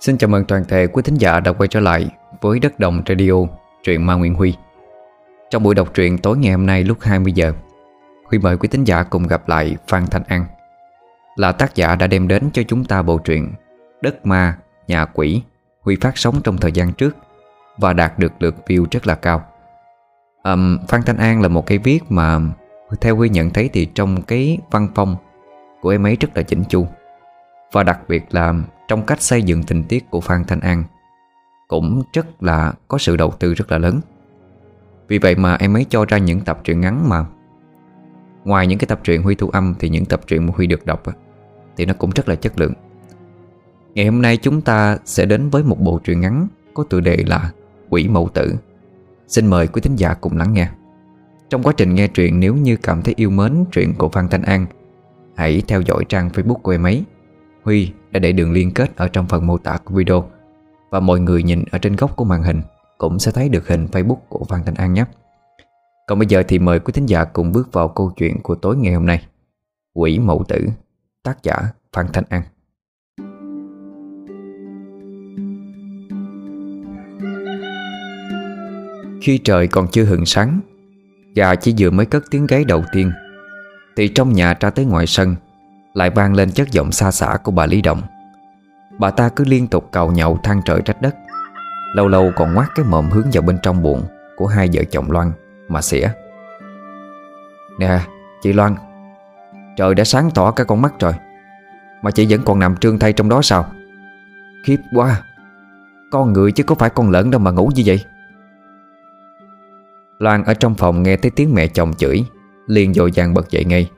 Xin chào mừng toàn thể quý thính giả đã quay trở lại với Đất Đồng Radio, truyện Ma Nguyễn Huy. Trong buổi đọc truyện tối ngày hôm nay lúc 20 giờ, Huy mời quý thính giả cùng gặp lại Phan Thanh An, là tác giả đã đem đến cho chúng ta bộ truyện Đất Ma, Nhà Quỷ, Huy phát sóng trong thời gian trước và đạt được lượt view rất là cao. Um, Phan Thanh An là một cái viết mà theo Huy nhận thấy thì trong cái văn phong của em ấy rất là chỉnh chu và đặc biệt là trong cách xây dựng tình tiết của Phan Thanh An Cũng rất là có sự đầu tư rất là lớn. Vì vậy mà em ấy cho ra những tập truyện ngắn mà. Ngoài những cái tập truyện Huy thu âm Thì những tập truyện mà Huy được đọc Thì nó cũng rất là chất lượng. Ngày hôm nay chúng ta sẽ đến với một bộ truyện ngắn Có tựa đề là Quỷ Mẫu Tử. Xin mời quý thính giả cùng lắng nghe. Trong quá trình nghe truyện, nếu như cảm thấy yêu mến truyện của Phan Thanh An, Hãy theo dõi trang Facebook của em ấy, Huy đã để đường liên kết ở trong phần mô tả của video. Và mọi người nhìn ở trên góc của màn hình Cũng sẽ thấy được hình Facebook của Phan Thanh An nhé. Còn bây giờ thì mời quý thính giả cùng bước vào câu chuyện của tối ngày hôm nay. Quỷ Mẫu Tử, Tác giả Phan Thanh An. Khi trời còn chưa hừng sáng, Gà chỉ vừa mới cất tiếng gáy đầu tiên, Thì trong nhà ra tới ngoài sân lại vang lên chất giọng xa xả của bà Lý Động Bà ta cứ liên tục cầu nhậu than trời trách đất. Lâu lâu còn ngoác cái mồm hướng vào bên trong buồn Của hai vợ chồng Loan Mà xỉa. Nè, chị Loan, Trời đã sáng tỏ cả con mắt rồi. Mà chị vẫn còn nằm trương thay trong đó sao? Khiếp quá. Con người chứ có phải con lợn đâu mà ngủ như vậy. Loan ở trong phòng nghe thấy tiếng mẹ chồng chửi, liền dội vàng bật dậy ngay.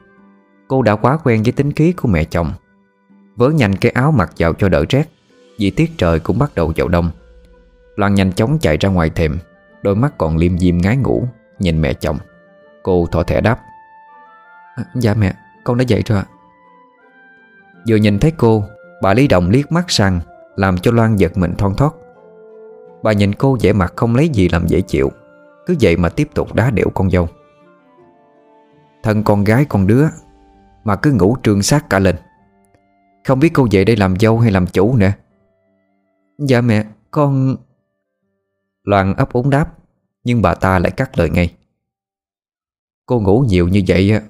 Cô đã quá quen với tính khí của mẹ chồng. Vớ nhanh cái áo mặc vào cho đỡ rét Vì tiết trời cũng bắt đầu vào đông. Loan nhanh chóng chạy ra ngoài thềm Đôi mắt còn liêm diêm ngái ngủ Nhìn mẹ chồng. Cô thỏ thẻ đáp à, Dạ mẹ, con đã dậy rồi ạ. Vừa nhìn thấy cô Bà Lý Đồng liếc mắt sang Làm cho Loan giật mình thon thót. Bà nhìn cô vẻ mặt không lấy gì làm dễ chịu Cứ vậy mà tiếp tục đá điệu con dâu. Thân con gái con đứa mà cứ ngủ trương sát cả lên. Không biết cô về đây làm dâu hay làm chủ nữa. Dạ mẹ, Con Loan ấp úng đáp, Nhưng bà ta lại cắt lời ngay. Cô ngủ nhiều như vậy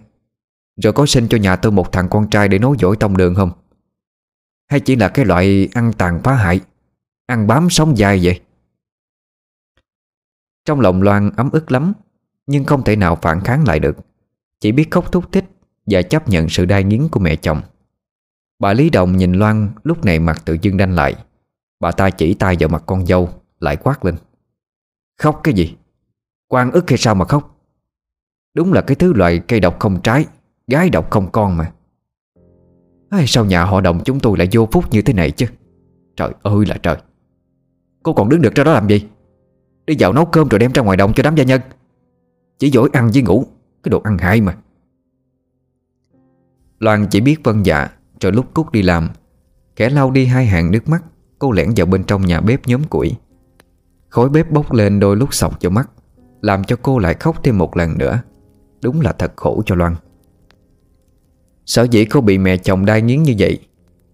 Rồi có sinh cho nhà tôi một thằng con trai Để nối dõi tông đường không? Hay chỉ là cái loại ăn tàn phá hại, Ăn bám sống dài vậy? Trong lòng Loan ấm ức lắm, Nhưng không thể nào phản kháng lại được. Chỉ biết khóc thúc thích và chấp nhận sự đai nghiến của mẹ chồng. Bà Lý Đồng nhìn Loan lúc này mặt tự dưng đanh lại. Bà ta chỉ tay vào mặt con dâu Lại quát lên. Khóc cái gì? Quan ức hay sao mà khóc? Đúng là cái thứ loại cây độc không trái Gái độc không con mà. Ai, Sao nhà họ đồng chúng tôi lại vô phúc như thế này chứ? Trời ơi là trời. Cô còn đứng được ra đó làm gì? Đi vào nấu cơm rồi đem ra ngoài đồng cho đám gia nhân. Chỉ dỗi ăn với ngủ Cái đồ ăn hại mà. Loan chỉ biết vân dạ Rồi lúc Cúc đi làm. Kẻ lau đi hai hàng nước mắt, Cô lẻn vào bên trong nhà bếp nhóm củi. Khói bếp bốc lên đôi lúc sọc cho mắt, Làm cho cô lại khóc thêm một lần nữa. Đúng là thật khổ cho Loan. Sở dĩ cô bị mẹ chồng đai nghiến như vậy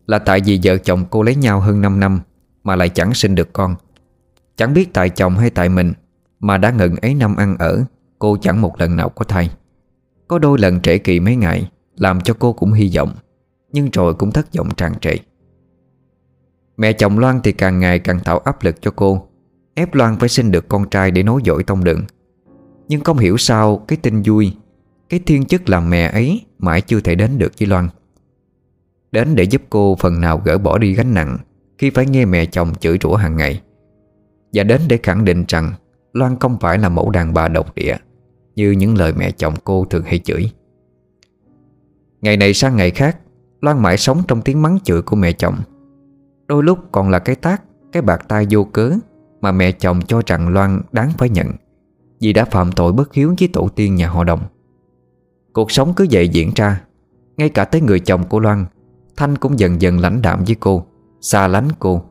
Là tại vì vợ chồng cô lấy nhau hơn 5 năm Mà lại chẳng sinh được con. Chẳng biết tại chồng hay tại mình Mà đã ngừng ấy năm ăn ở, Cô chẳng một lần nào có thai. Có đôi lần trễ kỳ mấy ngày làm cho cô cũng hy vọng, Nhưng rồi cũng thất vọng tràn trề. Mẹ chồng Loan thì càng ngày càng tạo áp lực cho cô, Ép Loan phải sinh được con trai để nối dõi tông đường. Nhưng không hiểu sao Cái tin vui, Cái thiên chức làm mẹ ấy Mãi chưa thể đến được với Loan. Đến để giúp cô phần nào gỡ bỏ đi gánh nặng Khi phải nghe mẹ chồng chửi rủa hàng ngày. Và đến để khẳng định rằng Loan không phải là mẫu đàn bà độc địa, Như những lời mẹ chồng cô thường hay chửi. Ngày này sang ngày khác, Loan mãi sống trong tiếng mắng chửi của mẹ chồng. Đôi lúc còn là cái tác, Cái bạc tai vô cớ Mà mẹ chồng cho rằng Loan đáng phải nhận, Vì đã phạm tội bất hiếu với tổ tiên nhà họ đồng. Cuộc sống cứ vậy diễn ra, Ngay cả tới người chồng của Loan, Thanh cũng dần dần lãnh đạm với cô, Xa lánh cô,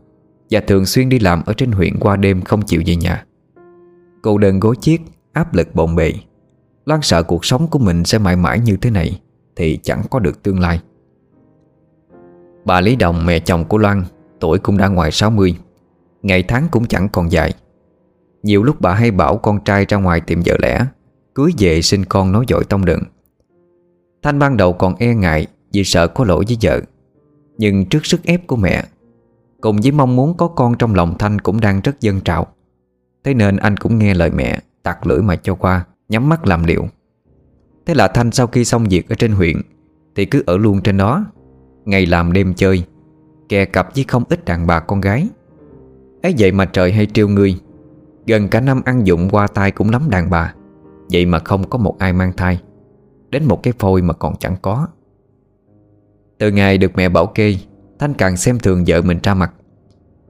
Và thường xuyên đi làm ở trên huyện qua đêm không chịu về nhà. Cô đơn gối chiếc, Áp lực bộn bề. Loan sợ cuộc sống của mình sẽ mãi mãi như thế này thì chẳng có được tương lai. Bà Lý Đồng, mẹ chồng của Loan, Tuổi cũng đã ngoài 60 Ngày tháng cũng chẳng còn dài. Nhiều lúc bà hay bảo con trai ra ngoài tìm vợ lẽ, Cưới về sinh con nói dội tông đường. Thanh ban đầu còn e ngại Vì sợ có lỗi với vợ, Nhưng trước sức ép của mẹ, Cùng với mong muốn có con trong lòng Thanh cũng đang rất dân trào. Thế nên anh cũng nghe lời mẹ Tặc lưỡi mà cho qua, Nhắm mắt làm liệu. Thế là Thanh sau khi xong việc ở trên huyện, Thì cứ ở luôn trên đó, Ngày làm đêm chơi, Kè cặp với không ít đàn bà con gái. Ấy vậy mà trời hay trêu ngươi Gần cả năm ăn dụng qua tay cũng lắm đàn bà, Vậy mà không có một ai mang thai, Đến một cái phôi mà còn chẳng có. Từ ngày được mẹ bảo kê, Thanh càng xem thường vợ mình ra mặt.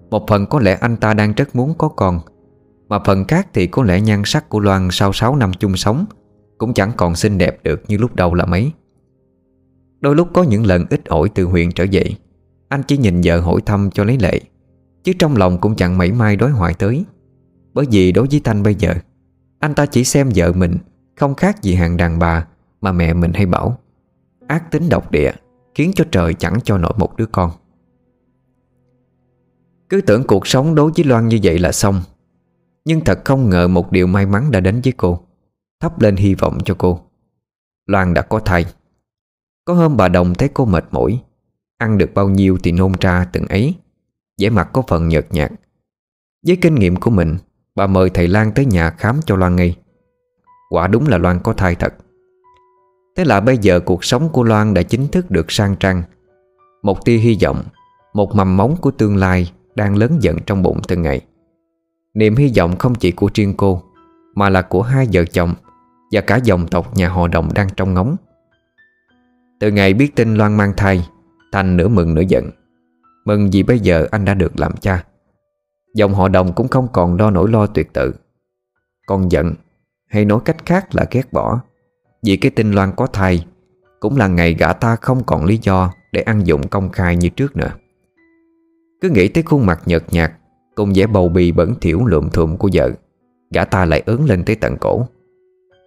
Một phần có lẽ anh ta đang rất muốn có con, Mà phần khác thì có lẽ nhan sắc của Loan Sau 6 năm chung sống. Cũng chẳng còn xinh đẹp được như lúc đầu là mấy. Đôi lúc có những lần ít ỏi từ huyện trở về, Anh chỉ nhìn vợ hỏi thăm cho lấy lệ, Chứ trong lòng cũng chẳng mảy may đối hoại tới. Bởi vì đối với Thanh bây giờ, Anh ta chỉ xem vợ mình Không khác gì hàng đàn bà Mà mẹ mình hay bảo. Ác tính độc địa Khiến cho trời chẳng cho nổi một đứa con. Cứ tưởng cuộc sống đối với Loan như vậy là xong, Nhưng thật không ngờ một điều may mắn đã đến với cô. Thắp lên hy vọng cho cô. Loan đã có thai. Có hôm bà Đồng thấy cô mệt mỏi. Ăn được bao nhiêu thì nôn ra từng ấy. Vẻ mặt có phần nhợt nhạt. Với kinh nghiệm của mình, Bà mời thầy Lan tới nhà khám cho Loan ngay. Quả đúng là Loan có thai thật. Thế là bây giờ cuộc sống của Loan đã chính thức được sang trăng Một tia hy vọng, Một mầm móng của tương lai Đang lớn dần trong bụng từng ngày. Niềm hy vọng không chỉ của riêng cô, Mà là của hai vợ chồng. Và cả dòng tộc nhà họ đồng đang trong ngóng. Từ ngày biết tin Loan mang thai, Thành nửa mừng nửa giận. Mừng vì bây giờ anh đã được làm cha. Dòng họ đồng cũng không còn lo nỗi lo tuyệt tự. Còn giận, Hay nói cách khác là ghét bỏ. Vì cái tin Loan có thai, Cũng là ngày gã ta không còn lý do Để ăn dụng công khai như trước nữa. Cứ nghĩ tới khuôn mặt nhợt nhạt, Cùng vẻ bầu bì bẩn thiểu lượm thượm của vợ Gã ta lại ớn lên tới tận cổ.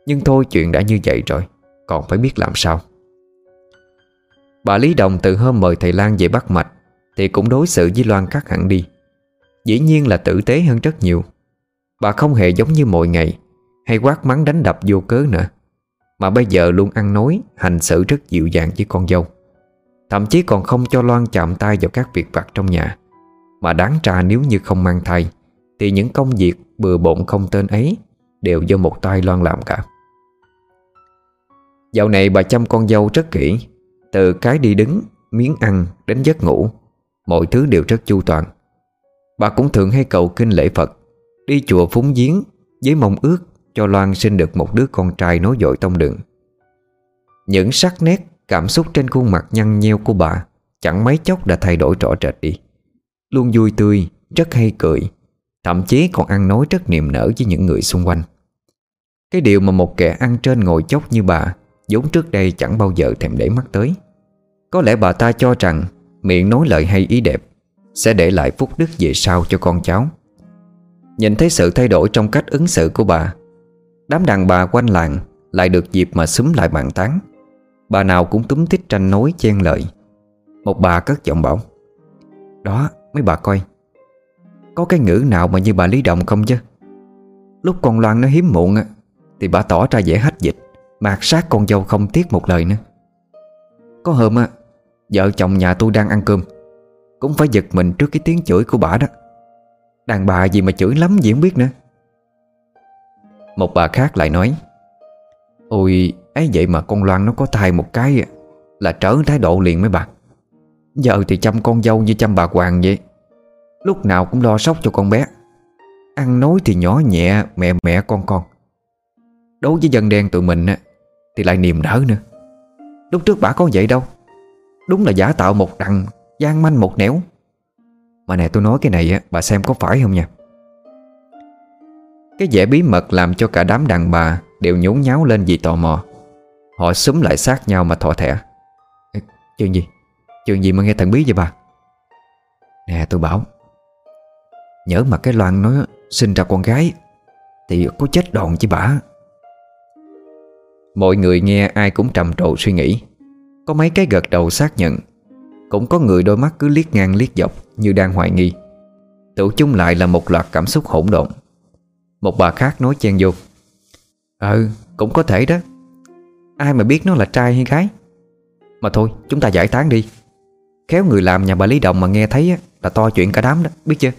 Nhưng thôi chuyện đã như vậy rồi, Còn phải biết làm sao. Bà Lý Đồng từ hôm mời thầy Lan về bắt mạch, thì cũng đối xử với Loan khác hẳn đi. Dĩ nhiên là tử tế hơn rất nhiều. Bà không hề giống như mọi ngày, Hay quát mắng đánh đập vô cớ nữa. Mà bây giờ luôn ăn nói, Hành xử rất dịu dàng với con dâu. Thậm chí còn không cho Loan chạm tay vào các việc vặt trong nhà. Mà đáng ra nếu như không mang thai, Thì những công việc bừa bộn không tên ấy Đều do một tay Loan làm cả. Dạo này bà chăm con dâu rất kỹ. Từ cái đi đứng, miếng ăn đến giấc ngủ Mọi thứ đều rất chu toàn. Bà cũng thường hay cầu kinh lễ Phật Đi chùa phúng giếng Với mong ước cho Loan sinh được một đứa con trai nối dội tông đường. Những sắc nét Cảm xúc trên khuôn mặt nhăn nheo của bà Chẳng mấy chốc đã thay đổi rõ rệt đi. Luôn vui tươi Rất hay cười Thậm chí còn ăn nói rất niềm nở với những người xung quanh. Cái điều mà một kẻ ăn trên ngồi chốc như bà vốn trước đây chẳng bao giờ thèm để mắt tới. Có lẽ bà ta cho rằng Miệng nói lời hay ý đẹp Sẽ để lại phúc đức về sau cho con cháu. Nhìn thấy sự thay đổi trong cách ứng xử của bà, Đám đàn bà quanh làng Lại được dịp mà xúm lại bàn tán. Bà nào cũng túm tích tranh nói chen lợi Một bà cất giọng bảo, Đó, mấy bà coi, Có cái ngữ nào mà như bà Lý Động không chứ? Lúc con Loan nó hiếm muộn Thì bà tỏ ra vẻ hách dịch. Mạt sát con dâu không tiếc một lời nữa. Có hôm á, Vợ chồng nhà tôi đang ăn cơm. Cũng phải giật mình trước cái tiếng chửi của bà đó. Đàn bà gì mà chửi lắm gì không biết nữa. Một bà khác lại nói, Ôi, ấy vậy mà con Loan nó có thai một cái Là trở thái độ liền mấy bà. Giờ thì chăm con dâu như chăm bà Hoàng vậy. Lúc nào cũng lo sóc cho con bé. Ăn nói thì nhỏ nhẹ, Mẹ mẹ con con. Đối với dân đen tụi mình thì lại niềm nở nữa. Lúc trước bà có vậy đâu. Đúng là giả tạo một đằng, gian manh một nẻo. Mà nè, tôi nói cái này á, Bà xem có phải không nha? Cái vẻ bí mật làm cho cả đám đàn bà Đều nhốn nháo lên vì tò mò. Họ súng lại sát nhau mà thọ thẻ. Chuyện gì? Chuyện gì mà nghe thần bí vậy bà? Nè, tôi bảo Nhớ mà cái Loan nói sinh ra con gái Thì có chết đòn chứ bà. Mọi người nghe ai cũng trầm trồ suy nghĩ. Có mấy cái gật đầu xác nhận. Cũng có người đôi mắt cứ liếc ngang liếc dọc như đang hoài nghi. Tụ chung lại là một loạt cảm xúc hỗn độn. Một bà khác nói chen vô. Ừ cũng có thể đó. Ai mà biết nó là trai hay gái? Mà thôi, chúng ta giải tán đi. Khéo người làm nhà bà Lý Đồng mà nghe thấy Là to chuyện cả đám đó, biết chưa?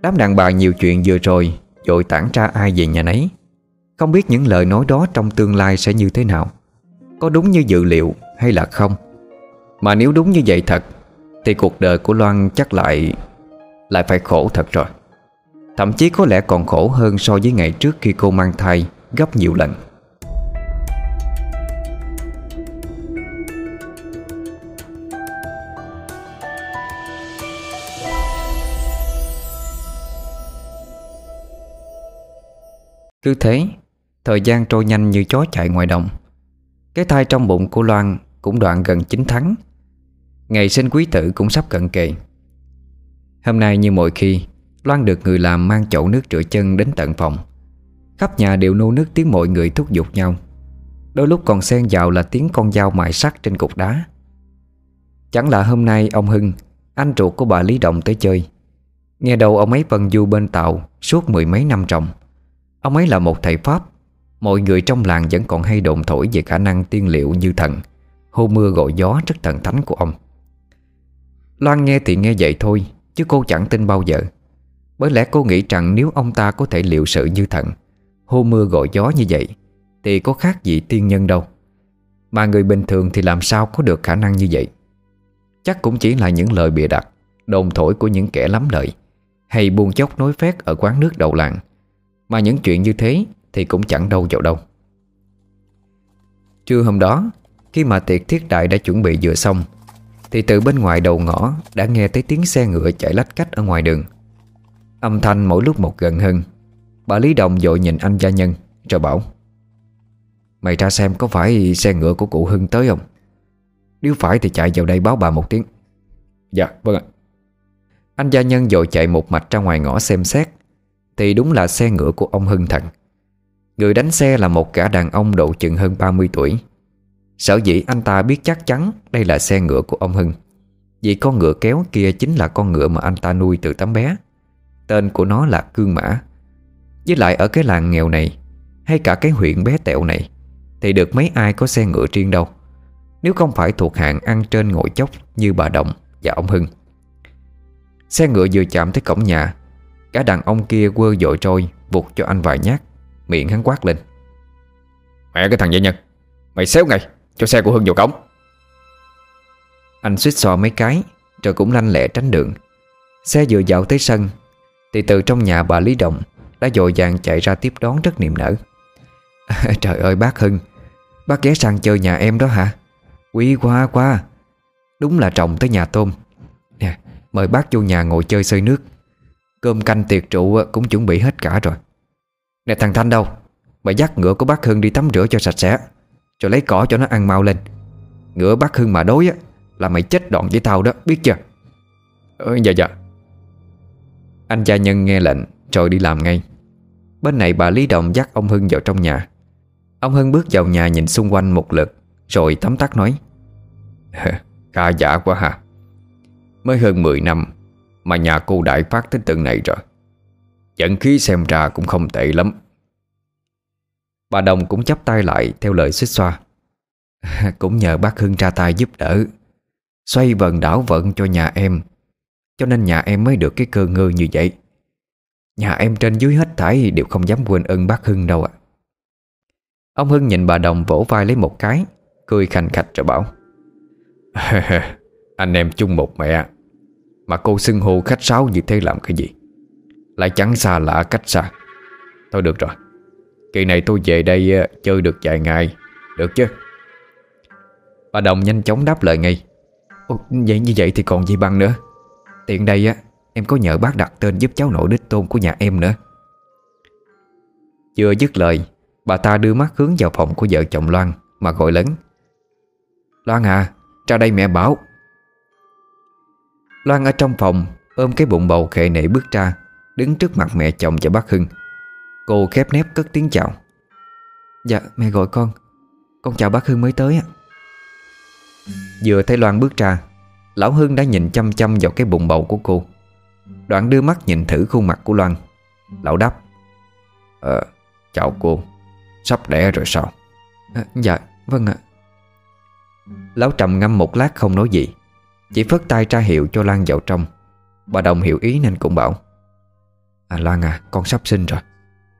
Đám đàn bà nhiều chuyện vừa rồi, Dội tản ra ai về nhà nấy. Không biết những lời nói đó trong tương lai sẽ như thế nào. Có đúng như dự liệu hay là không? Mà nếu đúng như vậy thật, Thì cuộc đời của Loan chắc lại Lại phải khổ thật rồi. Thậm chí có lẽ còn khổ hơn so với ngày trước khi cô mang thai Gấp nhiều lần. Cứ thế Thời gian trôi nhanh như chó chạy ngoài đồng. Cái thai trong bụng của Loan Cũng đoạn gần 9 tháng. Ngày sinh quý tử cũng sắp cận kề. Hôm nay như mọi khi, Loan được người làm mang chậu nước rửa chân đến tận phòng. Khắp nhà đều nô nước tiếng mọi người thúc giục nhau. Đôi lúc còn xen vào là tiếng con dao mài sắt trên cục đá. Chẳng là hôm nay ông Hưng, Anh ruột của bà Lý Động tới chơi. Nghe đầu ông ấy vần du bên tàu Suốt mười mấy năm trồng. Ông ấy là một thầy Pháp Mọi người trong làng vẫn còn hay đồn thổi Về khả năng tiên liệu như thần. Hô mưa gọi gió rất thần thánh của ông. Loan nghe thì nghe vậy thôi, Chứ cô chẳng tin bao giờ. Bởi lẽ cô nghĩ rằng nếu ông ta có thể liệu sự như thần, Hô mưa gọi gió như vậy, Thì có khác gì tiên nhân đâu. Mà người bình thường thì làm sao có được khả năng như vậy? Chắc cũng chỉ là những lời bịa đặt, Đồn thổi của những kẻ lắm lợi, Hay buôn chốc nói phét ở quán nước đầu làng. Mà những chuyện như thế thì cũng chẳng đâu vào đâu. Trưa hôm đó, Khi mà tiệc thiết đại đã chuẩn bị vừa xong, Thì từ bên ngoài đầu ngõ Đã nghe thấy tiếng xe ngựa chạy lách cách ở ngoài đường. Âm thanh mỗi lúc một gần hơn. Bà Lý Đồng dội nhìn anh gia nhân, Rồi bảo, Mày ra xem có phải xe ngựa của cụ Hưng tới không? Nếu phải thì chạy vào đây báo bà một tiếng. Dạ vâng ạ. Anh gia nhân dội chạy một mạch ra ngoài ngõ xem xét, Thì đúng là xe ngựa của ông Hưng thật Người đánh xe là một gã đàn ông độ chừng hơn 30 tuổi. Sở dĩ anh ta biết chắc chắn đây là xe ngựa của ông Hưng. Vì con ngựa kéo kia chính là con ngựa mà anh ta nuôi từ tấm bé. Tên của nó là Cương Mã. Với lại ở cái làng nghèo này, Hay cả cái huyện bé tẹo này, Thì được mấy ai có xe ngựa riêng đâu. Nếu không phải thuộc hạng ăn trên ngồi chốc Như bà Động và ông Hưng. Xe ngựa vừa chạm tới cổng nhà Cả đàn ông kia quơ dội trôi Vụt cho anh vài nhát. Miệng hắn quát lên. Mẹ cái thằng dạy nhân, Mày xéo ngay cho xe của Hưng vào cổng. Anh suýt xò mấy cái, Rồi cũng lanh lẹ tránh đường. Xe vừa dạo tới sân, Thì từ trong nhà bà Lý Đồng Đã dội vàng chạy ra tiếp đón rất niềm nở. Trời ơi, bác Hưng, Bác ghé sang chơi nhà em đó hả? Quý quá quá. Đúng là trọng tới nhà tôm. Nè, mời bác vô nhà ngồi chơi xơi nước. Cơm canh tiệc rượu cũng chuẩn bị hết cả rồi. Nè thằng Thanh đâu? Mày dắt ngựa của bác Hưng đi tắm rửa cho sạch sẽ Rồi lấy cỏ cho nó ăn mau lên. Ngựa bác Hưng mà đối á Là mày chết đoạn với tao đó biết chưa? Ừ, Dạ dạ. Anh gia nhân nghe lệnh Rồi đi làm ngay. Bên này bà Lý Đồng dắt ông Hưng vào trong nhà. Ông Hưng bước vào nhà nhìn xung quanh một lượt Rồi tắm tắt nói Khá giả quá ha. Mới hơn 10 năm Mà nhà cô đại phát tới tượng này rồi. Dẫn khí xem ra cũng không tệ lắm. Bà Đồng cũng chắp tay lại Theo lời xích xoa. Cũng nhờ bác Hưng ra tay giúp đỡ, Xoay vần đảo vận cho nhà em, Cho nên nhà em mới được cái cơ ngơ như vậy. Nhà em trên dưới hết thảy Đều không dám quên ơn bác Hưng đâu ạ. Ông Hưng nhìn bà Đồng vỗ vai lấy một cái, Cười khành khạch rồi bảo, Anh em chung một mẹ, Mà cô xưng hô khách sáo như thế làm cái gì? Lại chẳng xa lạ cách xa. Thôi được rồi. Kỳ này tôi về đây ờ, chơi được vài ngày. Được chứ? Bà Đồng nhanh chóng đáp lời ngay. Ồ, Vậy như vậy thì còn gì bằng nữa? Tiện đây á Em có nhờ bác đặt tên giúp cháu nội đích tôn của nhà em nữa. Chưa dứt lời Bà ta đưa mắt hướng vào phòng của vợ chồng Loan Mà gọi lớn. Loan à Ra đây mẹ bảo. Loan ở trong phòng Ôm cái bụng bầu khệ nệ bước ra. Đứng trước mặt mẹ chồng và bác Hưng. Cô khép nép cất tiếng chào. Dạ mẹ gọi con. Con chào bác Hưng mới tới ạ. Vừa thấy Loan bước ra Lão Hưng đã nhìn chăm chăm vào cái bụng bầu của cô. Đoạn đưa mắt nhìn thử khuôn mặt của Loan. Lão đáp Ờ, chào cô. Sắp đẻ rồi sao? À, Dạ, vâng ạ. Lão trầm ngâm một lát không nói gì Chỉ phất tay tra hiệu cho Lan vào trong. Bà Đồng hiểu ý nên cũng bảo À Lan à, con sắp sinh rồi.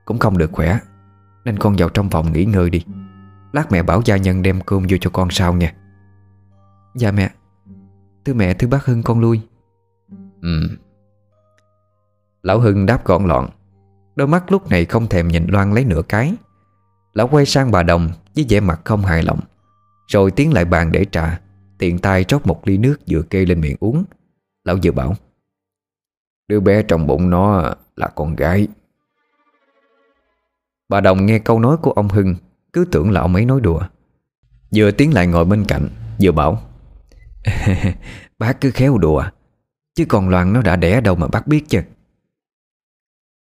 Cũng không được khỏe Nên con vào trong phòng nghỉ ngơi đi. Lát mẹ bảo gia nhân đem cơm vô cho con sau nha. Dạ mẹ. Thưa mẹ thưa bác Hưng con lui. Ừ. Lão Hưng đáp gọn lọn. Đôi mắt lúc này không thèm nhìn Loan lấy nửa cái. Lão quay sang bà Đồng Với vẻ mặt không hài lòng. Rồi tiến lại bàn để trà Tiện tay rót một ly nước vừa kê lên miệng uống. Lão vừa bảo Đứa bé trong bụng nó là con gái. Bà Đồng nghe câu nói của ông Hưng, Cứ tưởng là ông ấy nói đùa. Vừa tiến lại ngồi bên cạnh, Vừa bảo, Bác cứ khéo đùa, Chứ còn Loan nó đã đẻ đâu mà bác biết chứ.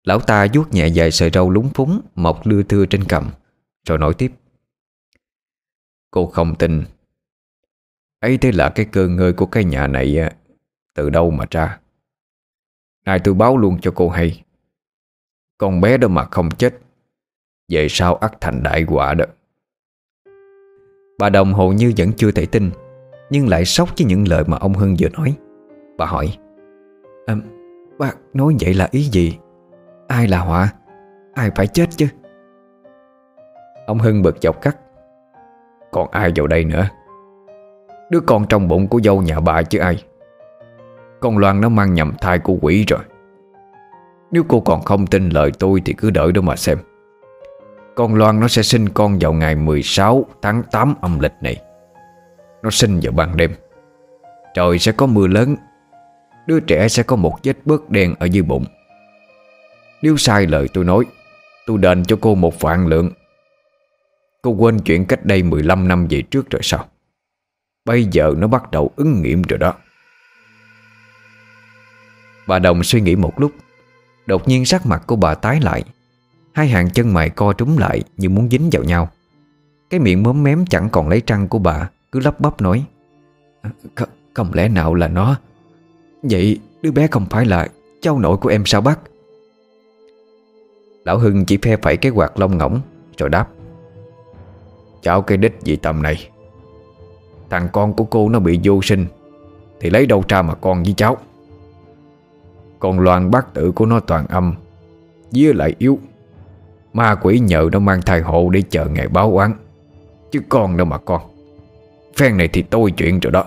Lão ta vuốt nhẹ dài sợi râu lúng phúng, Mọc lưa thưa trên cầm, Rồi nói tiếp, Cô không tin. Ấy thế là cái cơ ngơi của cái nhà này Từ đâu mà ra? Này tôi báo luôn cho cô hay. Con bé đó mà không chết Về sau ắt thành đại quả đó. Bà Đồng hồ như vẫn chưa thể tin Nhưng lại sốc với những lời mà ông Hưng vừa nói. Bà hỏi à, Bác nói vậy là ý gì? Ai là họa? Ai phải chết chứ? Ông Hưng bực dọc cắt Còn ai vào đây nữa? Đứa con trong bụng của dâu nhà bà chứ ai? Con Loan nó mang nhầm thai của quỷ rồi. Nếu cô còn không tin lời tôi Thì cứ đợi đó mà xem. Con Loan nó sẽ sinh con vào ngày 16 tháng 8 âm lịch này. Nó sinh vào ban đêm. Trời sẽ có mưa lớn. Đứa trẻ sẽ có một vết bớt đen ở dưới bụng. Nếu sai lời tôi nói, Tôi đền cho cô một vạn lượng. Cô quên chuyện cách đây 15 năm về trước rồi sao? Bây giờ nó bắt đầu ứng nghiệm rồi đó. Bà Đồng suy nghĩ một lúc. Đột nhiên sắc mặt của bà tái lại. Hai hàng chân mày co trúng lại Như muốn dính vào nhau. Cái miệng móm mém chẳng còn lấy trăng của bà Cứ lắp bắp nói. Không, không lẽ nào là nó? Vậy đứa bé không phải là Cháu nội của em sao bác? Lão Hưng chỉ phe phẩy cái quạt lông ngỗng Rồi đáp. Cháu cái đích gì tầm này? Thằng con của cô nó bị vô sinh Thì lấy đâu ra mà con với cháu? Còn loàn bát tự của nó toàn âm, Với lại yếu. Ma quỷ nhờ nó mang thai hộ Để chờ ngày báo oán, Chứ con đâu mà con. Phen này thì tôi chuyện rồi đó.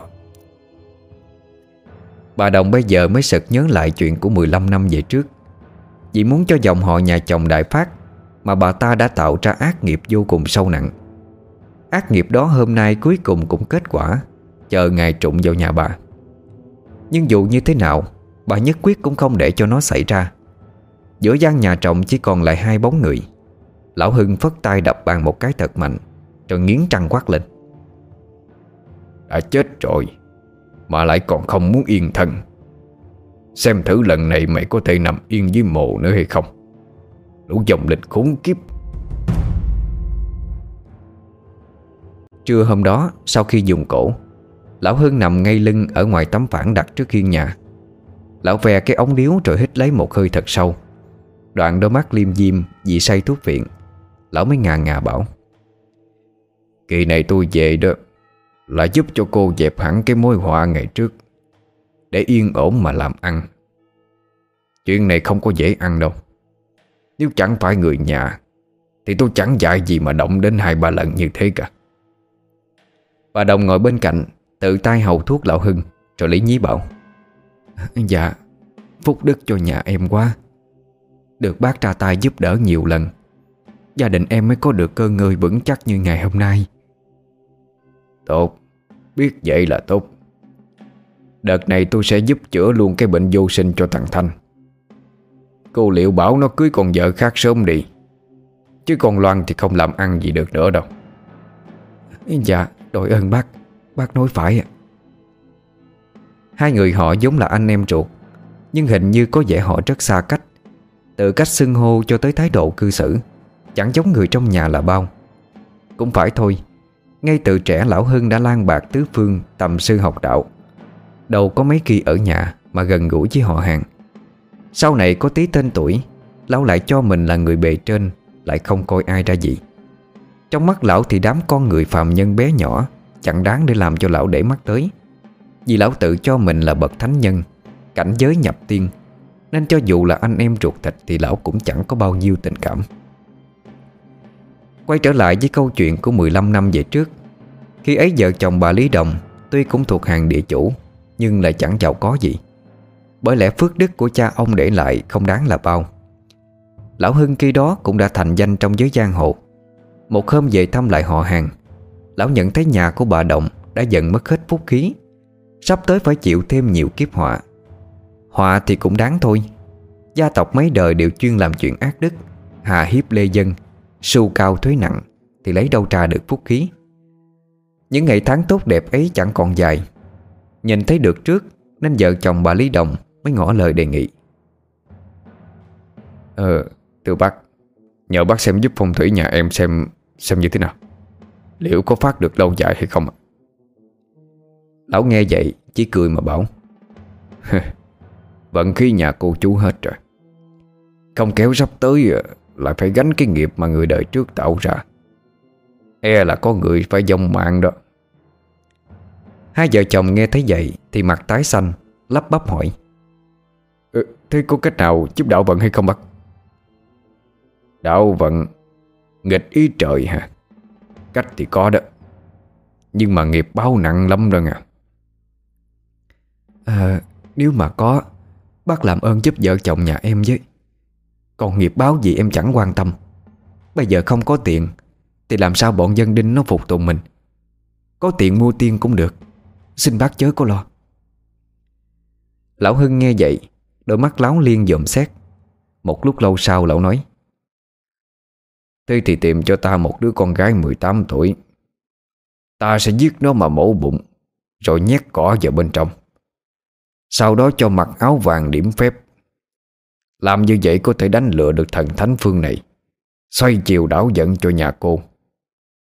Bà Đồng bây giờ mới sực nhớ lại chuyện của 15 năm về trước. Vì muốn cho dòng họ nhà chồng đại phát, Mà bà ta đã tạo ra ác nghiệp vô cùng sâu nặng. Ác nghiệp đó hôm nay cuối cùng cũng kết quả, Chờ ngày trụng vào nhà bà. Nhưng dù như thế nào Bà nhất quyết cũng không để cho nó xảy ra. Giữa gian nhà trọng chỉ còn lại hai bóng người. Lão Hưng phất tay đập bàn một cái thật mạnh, Rồi nghiến trăng quát lên. Đã chết rồi, Mà lại còn không muốn yên thân. Xem thử lần này mày có thể nằm yên dưới mộ nữa hay không. Lũ dòng lịch khốn kiếp. Trưa hôm đó, sau khi dùng cổ, Lão Hưng nằm ngay lưng ở ngoài tấm phản đặt trước khiên nhà. Lão ve cái ống điếu rồi hít lấy một hơi thật sâu. Đoạn đôi mắt liêm diêm vì say thuốc viện. Lão mới ngà ngà bảo, Kỳ này tôi về đó Là giúp cho cô dẹp hẳn cái mối họa ngày trước, Để yên ổn mà làm ăn. Chuyện này không có dễ ăn đâu. Nếu chẳng phải người nhà, Thì tôi chẳng dạy gì mà động đến hai ba lần như thế cả. Bà Đồng ngồi bên cạnh, Tự tay hầu thuốc lão Hưng, Rồi lý nhí bảo Dạ Phúc đức cho nhà em quá. Được bác ra tay giúp đỡ nhiều lần Gia đình em mới có được cơ ngơi vững chắc như ngày hôm nay. Tốt Biết vậy là tốt. Đợt này tôi sẽ giúp chữa luôn cái bệnh vô sinh cho thằng Thanh. Cô liệu bảo nó cưới con vợ khác sớm đi Chứ con Loan thì không làm ăn gì được nữa đâu. Dạ Đội ơn bác Bác nói phải ạ Hai người họ giống là anh em ruột, Nhưng hình như có vẻ họ rất xa cách. Từ cách xưng hô cho tới thái độ cư xử, Chẳng giống người trong nhà là bao. Cũng phải thôi, Ngay từ trẻ Lão Hưng đã lan bạc tứ phương, Tầm sư học đạo. Đâu có mấy khi ở nhà Mà gần gũi với họ hàng. Sau này có tí tên tuổi, Lão lại cho mình là người bề trên, Lại không coi ai ra gì. Trong mắt lão thì đám con người phàm nhân bé nhỏ Chẳng đáng để làm cho lão để mắt tới. Vì lão tự cho mình là bậc thánh nhân, Cảnh giới nhập tiên, Nên cho dù là anh em ruột thịt Thì lão cũng chẳng có bao nhiêu tình cảm. Quay trở lại với câu chuyện của 15 năm về trước, Khi ấy vợ chồng bà Lý Đồng Tuy cũng thuộc hàng địa chủ, Nhưng lại chẳng giàu có gì. Bởi lẽ phước đức của cha ông để lại Không đáng là bao. Lão Hưng khi đó cũng đã thành danh trong giới giang hồ. Một hôm về thăm lại họ hàng, Lão nhận thấy nhà của bà Đồng Đã dần mất hết phúc khí Sắp tới phải chịu thêm nhiều kiếp họa. Họa thì cũng đáng thôi. Gia tộc mấy đời đều chuyên làm chuyện ác đức Hà hiếp lê dân, Sưu cao thuế nặng Thì lấy đâu ra được phúc khí. Những ngày tháng tốt đẹp ấy chẳng còn dài. Nhìn thấy được trước, Nên vợ chồng bà Lý Đồng Mới ngỏ lời đề nghị. Ờ Thưa bác, Nhờ bác xem giúp phong thủy nhà em xem Xem như thế nào. Liệu có phát được lâu dài hay không ạ? Lão nghe vậy Chỉ cười mà bảo Vận khí nhà cô chú hết rồi. Không kéo sắp tới ờ, Lại phải gánh cái nghiệp mà người đời trước tạo ra. E là có người phải dông mạng đó. Hai vợ chồng nghe thấy vậy Thì mặt tái xanh Lắp bắp hỏi ừ, Thế có cách nào giúp đạo vận hay không bác? Đạo vận Nghịch ý trời hả? Cách thì có đó Nhưng mà nghiệp báo nặng lắm rồi à À Nếu mà có, Bác làm ơn giúp vợ chồng nhà em với. Còn nghiệp báo gì em chẳng quan tâm. Bây giờ không có tiền, Thì làm sao bọn dân đinh nó phục tùng mình? Có tiền mua tiên cũng được. Xin bác chớ có lo. Lão Hưng nghe vậy, Đôi mắt láo liên dòm xét. Một lúc lâu sau lão nói, Thế thì tìm cho ta một đứa con gái 18 tuổi. Ta sẽ giết nó mà mổ bụng, Rồi nhét cỏ vào bên trong. Sau đó cho mặc áo vàng điểm phép. Làm như vậy có thể đánh lừa được thần thánh phương này. Xoay chiều đảo giận cho nhà cô.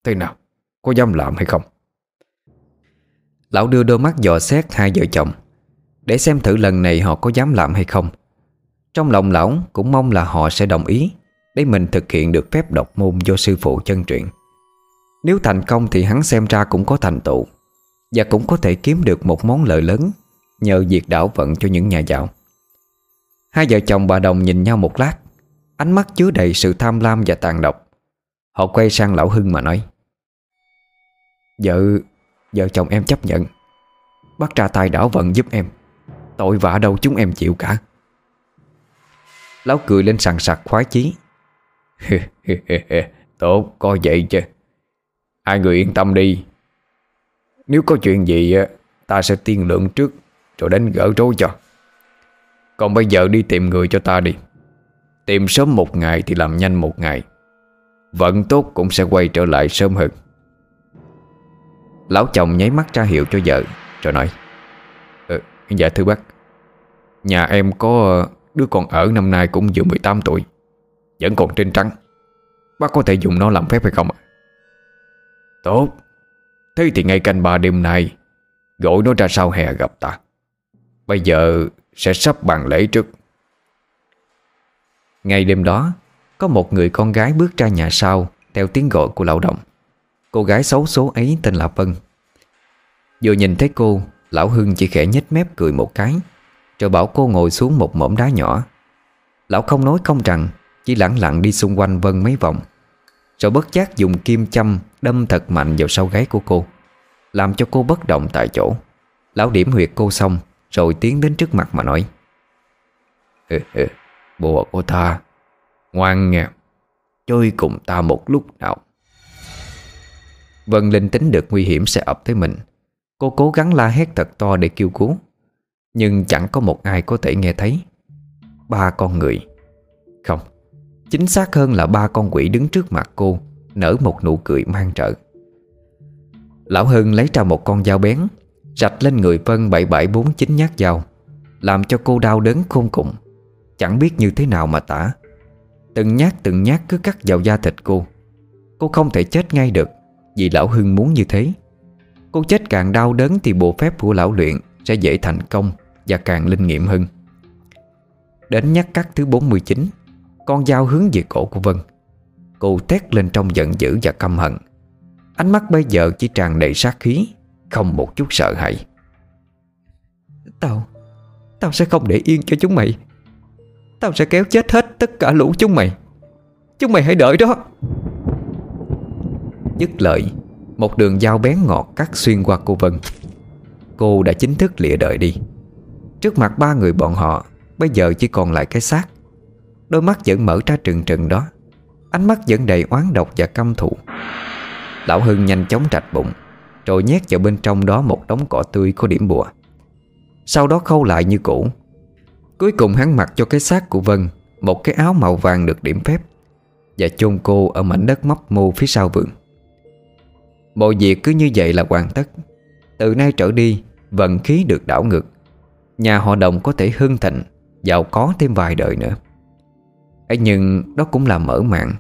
Thế nào? Có dám làm hay không? Lão đưa đôi mắt dò xét hai vợ chồng, Để xem thử lần này họ có dám làm hay không. Trong lòng lão cũng mong là họ sẽ đồng ý, Để mình thực hiện được phép độc môn do sư phụ chân truyện Nếu thành công thì hắn xem ra cũng có thành tựu, Và cũng có thể kiếm được một món lợi lớn. Nhờ việc đảo vận cho những nhà giàu. Hai vợ chồng bà Đồng nhìn nhau một lát, Ánh mắt chứa đầy sự tham lam và tàn độc. Họ quay sang lão Hưng mà nói, Vợ Vợ chồng em chấp nhận. Bắt ra tay đảo vận giúp em. Tội vạ đâu chúng em chịu cả. Lão cười lên sằng sặc khoái chí, Tốt coi vậy chứ. Hai người yên tâm đi. Nếu có chuyện gì Ta sẽ tiên lượng trước. Rồi đến gỡ rối cho. Còn bây giờ đi tìm người cho ta đi. Tìm sớm một ngày thì làm nhanh một ngày. Vận tốt cũng sẽ quay trở lại sớm hơn. Lão chồng nháy mắt ra hiệu cho vợ Rồi nói ừ, Dạ thưa bác. Nhà em có ờ, đứa con ở năm nay cũng vừa 18 tuổi Vẫn còn trên trắng. Bác có thể dùng nó làm phép hay không ạ? Tốt. Thế thì ngay canh ba đêm nay Gọi nó ra sau hè gặp ta. Bây giờ sẽ sắp bàn lễ trước. Ngày đêm đó, Có một người con gái bước ra nhà sau Theo tiếng gọi của lão động. Cô gái xấu số ấy tên là Vân. Vừa nhìn thấy cô, Lão Hưng chỉ khẽ nhếch mép cười một cái, Rồi bảo cô ngồi xuống một mỏm đá nhỏ. Lão không nói không rằng, Chỉ lặng lặng đi xung quanh Vân mấy vòng, Rồi bất giác dùng kim châm Đâm thật mạnh vào sau gáy của cô, Làm cho cô bất động tại chỗ. Lão điểm huyệt cô xong rồi tiến đến trước mặt mà nói. Bùa của ta, Ngoan nghe, Chơi cùng ta một lúc nào. Vân linh tính được nguy hiểm sẽ ập tới mình. Cô cố gắng la hét thật to để kêu cứu, Nhưng chẳng có một ai có thể nghe thấy. Ba con người. Không, Chính xác hơn là ba con quỷ đứng trước mặt cô, Nở một nụ cười mang trợ. Lão Hưng lấy ra một con dao bén Rạch lên người Vân bảy bảy bốn chín nhát dao, Làm cho cô đau đớn khôn cùng. Chẳng biết như thế nào mà tả. Từng nhát từng nhát cứ cắt vào da thịt cô. Cô không thể chết ngay được Vì lão Hưng muốn như thế. Cô chết càng đau đớn thì bộ phép của lão luyện Sẽ dễ thành công Và càng linh nghiệm hơn. Đến nhát cắt thứ 49 Con dao hướng về cổ của Vân. Cô thét lên trong giận dữ và căm hận. Ánh mắt bây giờ chỉ tràn đầy sát khí. Không một chút sợ hãi. Tao Tao sẽ không để yên cho chúng mày. Tao sẽ kéo chết hết tất cả lũ chúng mày. Chúng mày hãy đợi đó. Dứt lời Một đường dao bén ngọt cắt xuyên qua cô Vân. Cô đã chính thức lìa đời đi. Trước mặt ba người bọn họ Bây giờ chỉ còn lại cái xác. Đôi mắt vẫn mở ra trừng trừng đó. Ánh mắt vẫn đầy oán độc và căm thù. Lão Hưng nhanh chóng trạch bụng rồi nhét vào bên trong đó một đống cỏ tươi có điểm bùa. Sau đó khâu lại như cũ. Cuối cùng hắn mặc cho cái xác của Vân Một cái áo màu vàng được điểm phép Và chôn cô ở mảnh đất mấp mô phía sau vườn. Mọi việc cứ như vậy là hoàn tất. Từ nay trở đi, Vận khí được đảo ngược. Nhà họ đồng có thể hưng thịnh, Giàu có thêm vài đời nữa. Ấy Nhưng đó cũng là mở mạng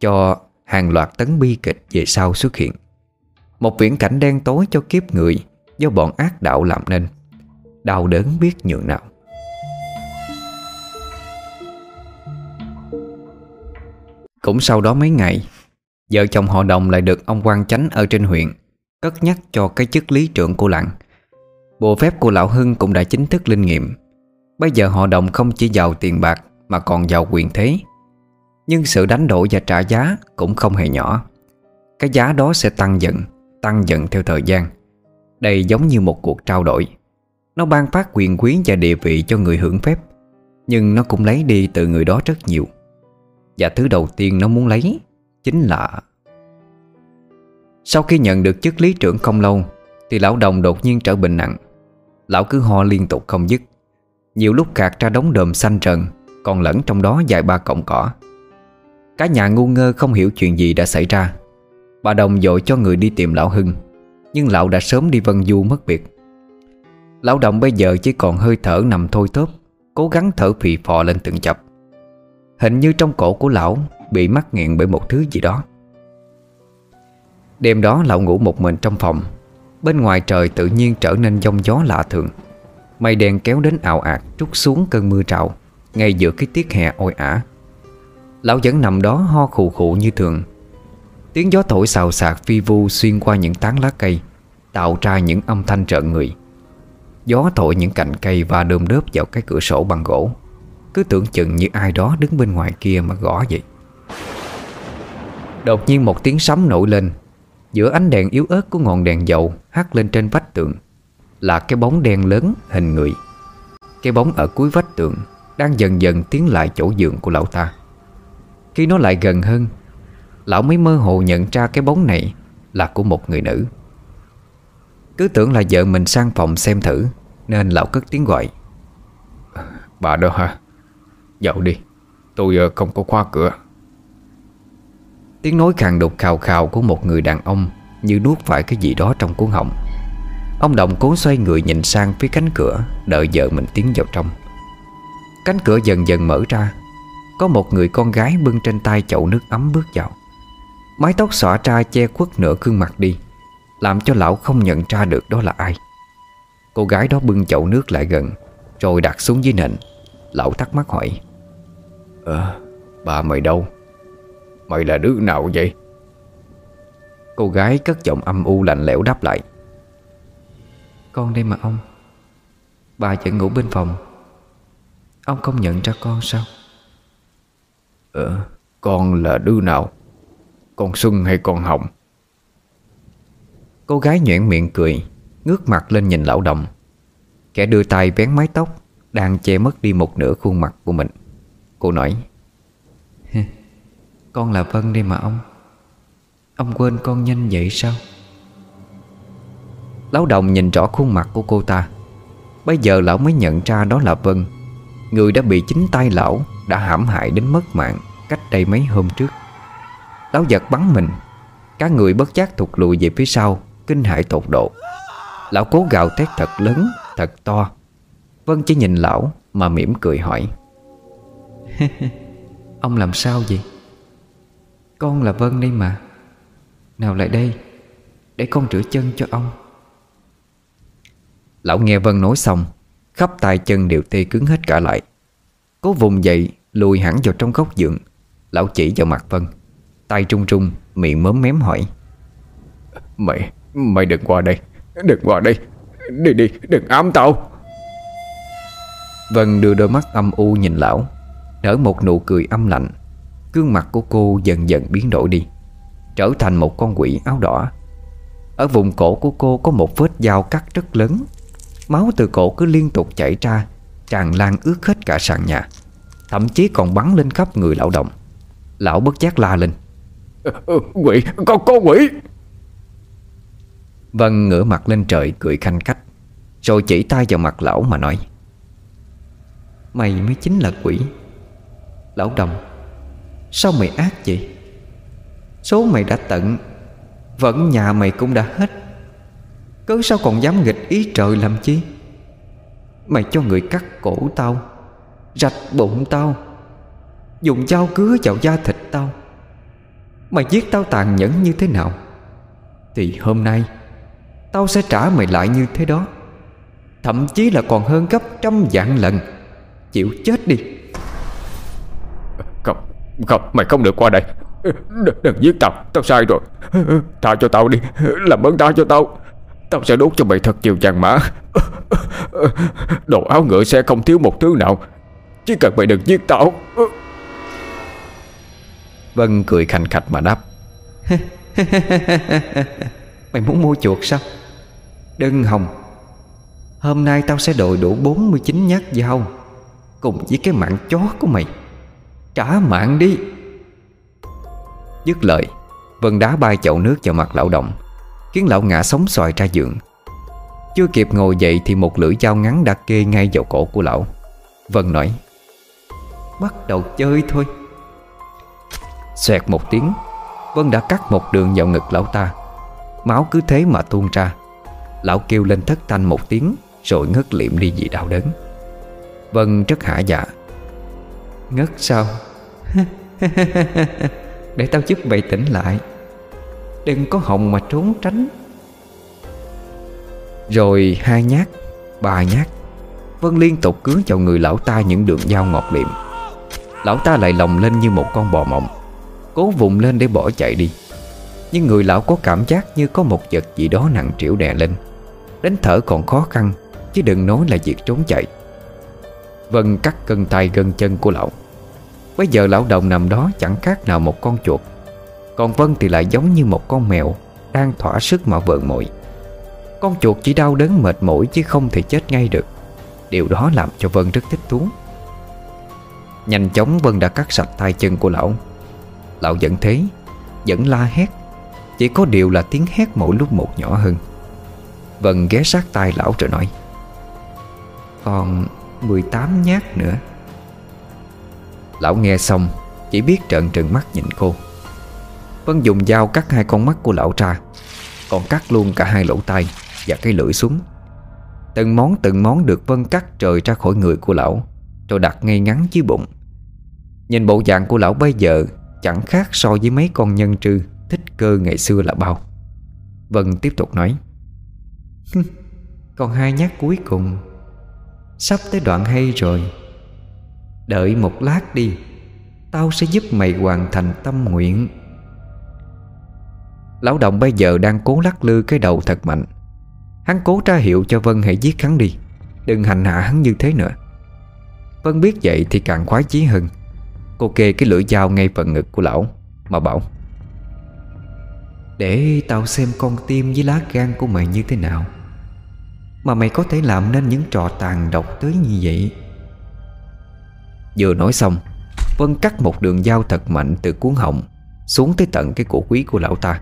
Cho hàng loạt tấn bi kịch về sau xuất hiện. Một viễn cảnh đen tối cho kiếp người Do bọn ác đạo làm nên. Đau đớn biết nhường nào. Cũng sau đó mấy ngày, Vợ chồng họ đồng lại được ông quan chánh ở trên huyện, Cất nhắc cho cái chức lý trưởng của làng. Bộ phép của Lão Hưng cũng đã chính thức linh nghiệm. Bây giờ họ đồng không chỉ giàu tiền bạc Mà còn giàu quyền thế. Nhưng sự đánh đổi và trả giá cũng không hề nhỏ. Cái giá đó sẽ tăng dần. Tăng dần theo thời gian. Đây giống như một cuộc trao đổi. Nó ban phát quyền quý và địa vị cho người hưởng phép, Nhưng nó cũng lấy đi từ người đó rất nhiều. Và thứ đầu tiên nó muốn lấy Chính là Sau khi nhận được chức lý trưởng không lâu, Thì lão đồng đột nhiên trở bệnh nặng. Lão cứ ho liên tục không dứt. Nhiều lúc cạt ra đống đờm xanh trần, Còn lẫn trong đó vài ba cọng cỏ. Cả nhà ngu ngơ không hiểu chuyện gì đã xảy ra. Bà đồng dội cho người đi tìm lão Hưng. Nhưng lão đã sớm đi Vân Du mất biệt Lão đồng bây giờ chỉ còn hơi thở nằm thôi tớp, Cố gắng thở phì phò lên từng chập. Hình như trong cổ của lão Bị mắc nghẹn bởi một thứ gì đó. Đêm đó lão ngủ một mình trong phòng. Bên ngoài trời tự nhiên trở nên giông gió lạ thường. Mây đen kéo đến ảo ạt, Trút xuống cơn mưa trào, Ngay giữa cái tiết hè ôi ả. Lão vẫn nằm đó ho khù khụ như thường. Tiếng gió thổi xào xạc phi vu Xuyên qua những tán lá cây, Tạo ra những âm thanh trợn người. Gió thổi những cành cây và đơm đớp vào cái cửa sổ bằng gỗ. Cứ tưởng chừng như ai đó đứng bên ngoài kia mà gõ vậy. Đột nhiên một tiếng sấm nổi lên. Giữa ánh đèn yếu ớt của ngọn đèn dầu hắt lên trên vách tường Là cái bóng đen lớn hình người. Cái bóng ở cuối vách tường Đang dần dần tiến lại chỗ giường của lão ta. Khi nó lại gần hơn Lão mới mơ hồ nhận ra cái bóng này Là của một người nữ. Cứ tưởng là vợ mình sang phòng xem thử Nên lão cất tiếng gọi. Bà đâu hả? Dậu đi Tôi ờ, không có khóa cửa. Tiếng nói khàn đục khào khào của một người đàn ông Như nuốt phải cái gì đó trong cuốn họng. Ông Đồng cố xoay người nhìn sang phía cánh cửa Đợi vợ mình tiến vào trong. Cánh cửa dần dần mở ra Có một người con gái bưng trên tay chậu nước ấm bước vào Mái tóc xõa ra che khuất nửa gương mặt đi Làm cho lão không nhận ra được đó là ai. Cô gái đó bưng chậu nước lại gần Rồi đặt xuống dưới nền. Lão thắc mắc hỏi Ờ, bà mày đâu? Mày là đứa nào vậy? Cô gái cất giọng âm u lạnh lẽo đáp lại Con đây mà ông. Bà vẫn ngủ bên phòng. Ông không nhận ra con sao? Ờ Con là đứa nào? Con Xuân hay con Hồng? Cô gái nhoẻn miệng cười, Ngước mặt lên nhìn lão đồng. Kẻ đưa tay vén mái tóc, Đang che mất đi một nửa khuôn mặt của mình. Cô nói con là Vân đây mà ông. Ông quên con nhanh vậy sao? Lão đồng nhìn rõ khuôn mặt của cô ta. Bây giờ lão mới nhận ra đó là Vân. Người đã bị chính tay lão Đã hãm hại đến mất mạng Cách đây mấy hôm trước. Lão giật bắn mình. Các người bất giác thụt lùi về phía sau Kinh hại tột độ. Lão cố gào thét thật lớn, thật to. Vân chỉ nhìn lão Mà mỉm cười hỏi. Ông làm sao vậy? Con là Vân đây mà. Nào lại đây Để con rửa chân cho ông. Lão nghe Vân nói xong Khắp tay chân đều tê cứng hết cả lại. Cố vùng dậy Lùi hẳn vào trong góc giường. Lão chỉ vào mặt Vân. Tay trung trung Miệng mớm mém hỏi. Mày Mày đừng qua đây Đừng qua đây. Đi đi Đừng ám tao Vân đưa đôi mắt âm u nhìn lão Nở một nụ cười âm lạnh. Gương mặt của cô dần dần biến đổi đi Trở thành một con quỷ áo đỏ. Ở vùng cổ của cô có một vết dao cắt rất lớn. Máu từ cổ cứ liên tục chảy ra Tràn lan ướt hết cả sàn nhà Thậm chí còn bắn lên khắp người lão động. Lão bất giác la lên Ờ, quỷ, có, có quỷ. Vân ngửa mặt lên trời cười khanh khách Rồi chỉ tay vào mặt lão mà nói Mày mới chính là quỷ. Lão đồng Sao mày ác vậy? Số mày đã tận Vẫn nhà mày cũng đã hết. Cớ sao còn dám nghịch ý trời làm chi? Mày cho người cắt cổ tao Rạch bụng tao Dùng dao cứa vào da thịt tao. Mày giết tao tàn nhẫn như thế nào? Thì hôm nay Tao sẽ trả mày lại như thế đó. Thậm chí là còn hơn gấp trăm vạn lần. Chịu chết đi. Không, không, mày không được qua đây. Đừng, đừng giết tao, tao sai rồi. Tha cho tao đi, làm ơn tha cho tao. Tao sẽ đốt cho mày thật nhiều vàng mã. Đồ áo ngựa sẽ không thiếu một thứ nào. Chỉ cần mày đừng giết tao. Vân cười khành khạch mà đáp. Mày muốn mua chuột sao? Đừng hồng Hôm nay tao sẽ đội đủ 49 nhát dao Cùng với cái mạng chó của mày. Trả mạng đi. Dứt lời Vân đá bay chậu nước vào mặt lão động Khiến lão ngã sóng xoài ra giường. Chưa kịp ngồi dậy Thì một lưỡi dao ngắn đã kê ngay vào cổ của lão. Vân nói Bắt đầu chơi thôi Xoẹt một tiếng, Vân đã cắt một đường vào ngực lão ta. Máu cứ thế mà tuôn ra. Lão kêu lên thất thanh một tiếng, Rồi ngất liệm đi vì đau đớn. Vân rất hả dạ. Ngất sao? Để tao giúp mày tỉnh lại. Đừng có hồng mà trốn tránh. Rồi hai nhát, Ba nhát, Vân liên tục cứa vào người lão ta những đường dao ngọt liệm. Lão ta lại lồng lên như một con bò mộng. Cố vùng lên để bỏ chạy đi. Nhưng người lão có cảm giác như có một vật gì đó nặng trĩu đè lên. Đến thở còn khó khăn, Chứ đừng nói là việc trốn chạy. Vân cắt cân tay gân chân của lão. Bây giờ lão đồng nằm đó chẳng khác nào một con chuột. Còn Vân thì lại giống như một con mèo, Đang thỏa sức mà vợn mồi. Con chuột chỉ đau đớn mệt mỏi Chứ không thể chết ngay được. Điều đó làm cho Vân rất thích thú. Nhanh chóng Vân đã cắt sạch tay chân của lão. Lão vẫn thế, Vẫn la hét. Chỉ có điều là tiếng hét mỗi lúc một nhỏ hơn. Vân ghé sát tai lão rồi nói, Còn 18 nhát nữa. Lão nghe xong, Chỉ biết trợn trừng mắt nhìn cô. Vân dùng dao cắt hai con mắt của lão ra, Còn cắt luôn cả hai lỗ tai Và cái lưỡi xuống. Từng món từng món được Vân cắt trời ra khỏi người của lão, Rồi đặt ngay ngắn dưới bụng. Nhìn bộ dạng của lão bây giờ Chẳng khác so với mấy con nhân trư Thích cơ ngày xưa là bao. Vân tiếp tục nói Còn hai nhát cuối cùng, Sắp tới đoạn hay rồi. Đợi một lát đi, Tao sẽ giúp mày hoàn thành tâm nguyện. Lão động bây giờ đang cố lắc lư cái đầu thật mạnh. Hắn cố tra hiệu cho Vân hãy giết hắn đi, Đừng hành hạ hắn như thế nữa. Vân biết vậy thì càng khoái chí hơn. Cô kê cái lưỡi dao ngay phần ngực của lão, Mà bảo, Để tao xem con tim với lá gan của mày như thế nào. Mà mày có thể làm nên những trò tàn độc tới như vậy. Vừa nói xong, Vân cắt một đường dao thật mạnh từ cuốn họng Xuống tới tận cái cổ quý của lão ta.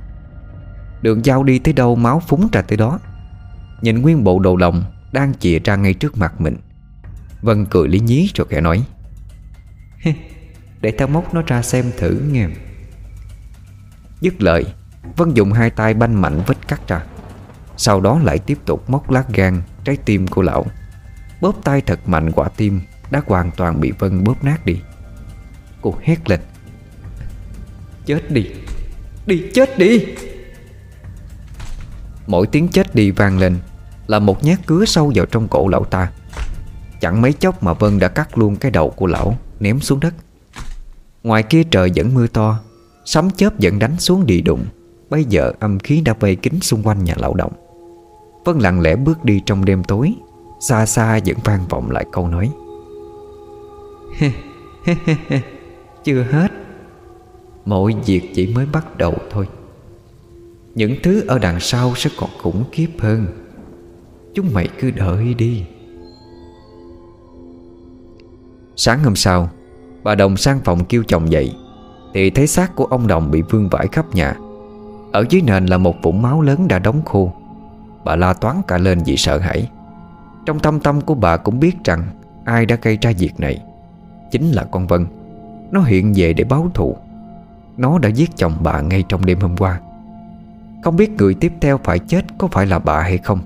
Đường dao đi tới đâu máu phúng ra tới đó. Nhìn nguyên bộ đầu lòng Đang chìa ra ngay trước mặt mình, Vân cười lý nhí rồi kẻ nói Để tao móc nó ra xem thử nghe. Dứt lời, Vân dùng hai tay banh mạnh vết cắt ra. Sau đó lại tiếp tục móc lát gan, Trái tim của lão. Bóp tay thật mạnh quả tim Đã hoàn toàn bị Vân bóp nát đi. Cô hét lên. Chết đi. Đi chết đi. Mỗi tiếng chết đi vang lên Là một nhát cứa sâu vào trong cổ lão ta. Chẳng mấy chốc mà Vân đã cắt luôn cái đầu của lão, Ném xuống đất. Ngoài kia trời vẫn mưa to, Sấm chớp vẫn đánh xuống địa đụng. Bây giờ âm khí đã vây kín xung quanh nhà lão động. Vân lặng lẽ bước đi trong đêm tối, Xa xa vẫn vang vọng lại câu nói. Chưa hết. Mọi việc chỉ mới bắt đầu thôi. Những thứ ở đằng sau sẽ còn khủng khiếp hơn. Chúng mày cứ đợi đi. Sáng hôm sau Bà Đồng sang phòng kêu chồng dậy. Thì thấy xác của ông Đồng bị vương vãi khắp nhà. Ở dưới nền là một vũng máu lớn đã đóng khô. Bà la toán cả lên vì sợ hãi. Trong tâm tâm của bà cũng biết rằng Ai đã gây ra việc này Chính là con Vân. Nó hiện về để báo thù. Nó đã giết chồng bà ngay trong đêm hôm qua. Không biết người tiếp theo phải chết Có phải là bà hay không.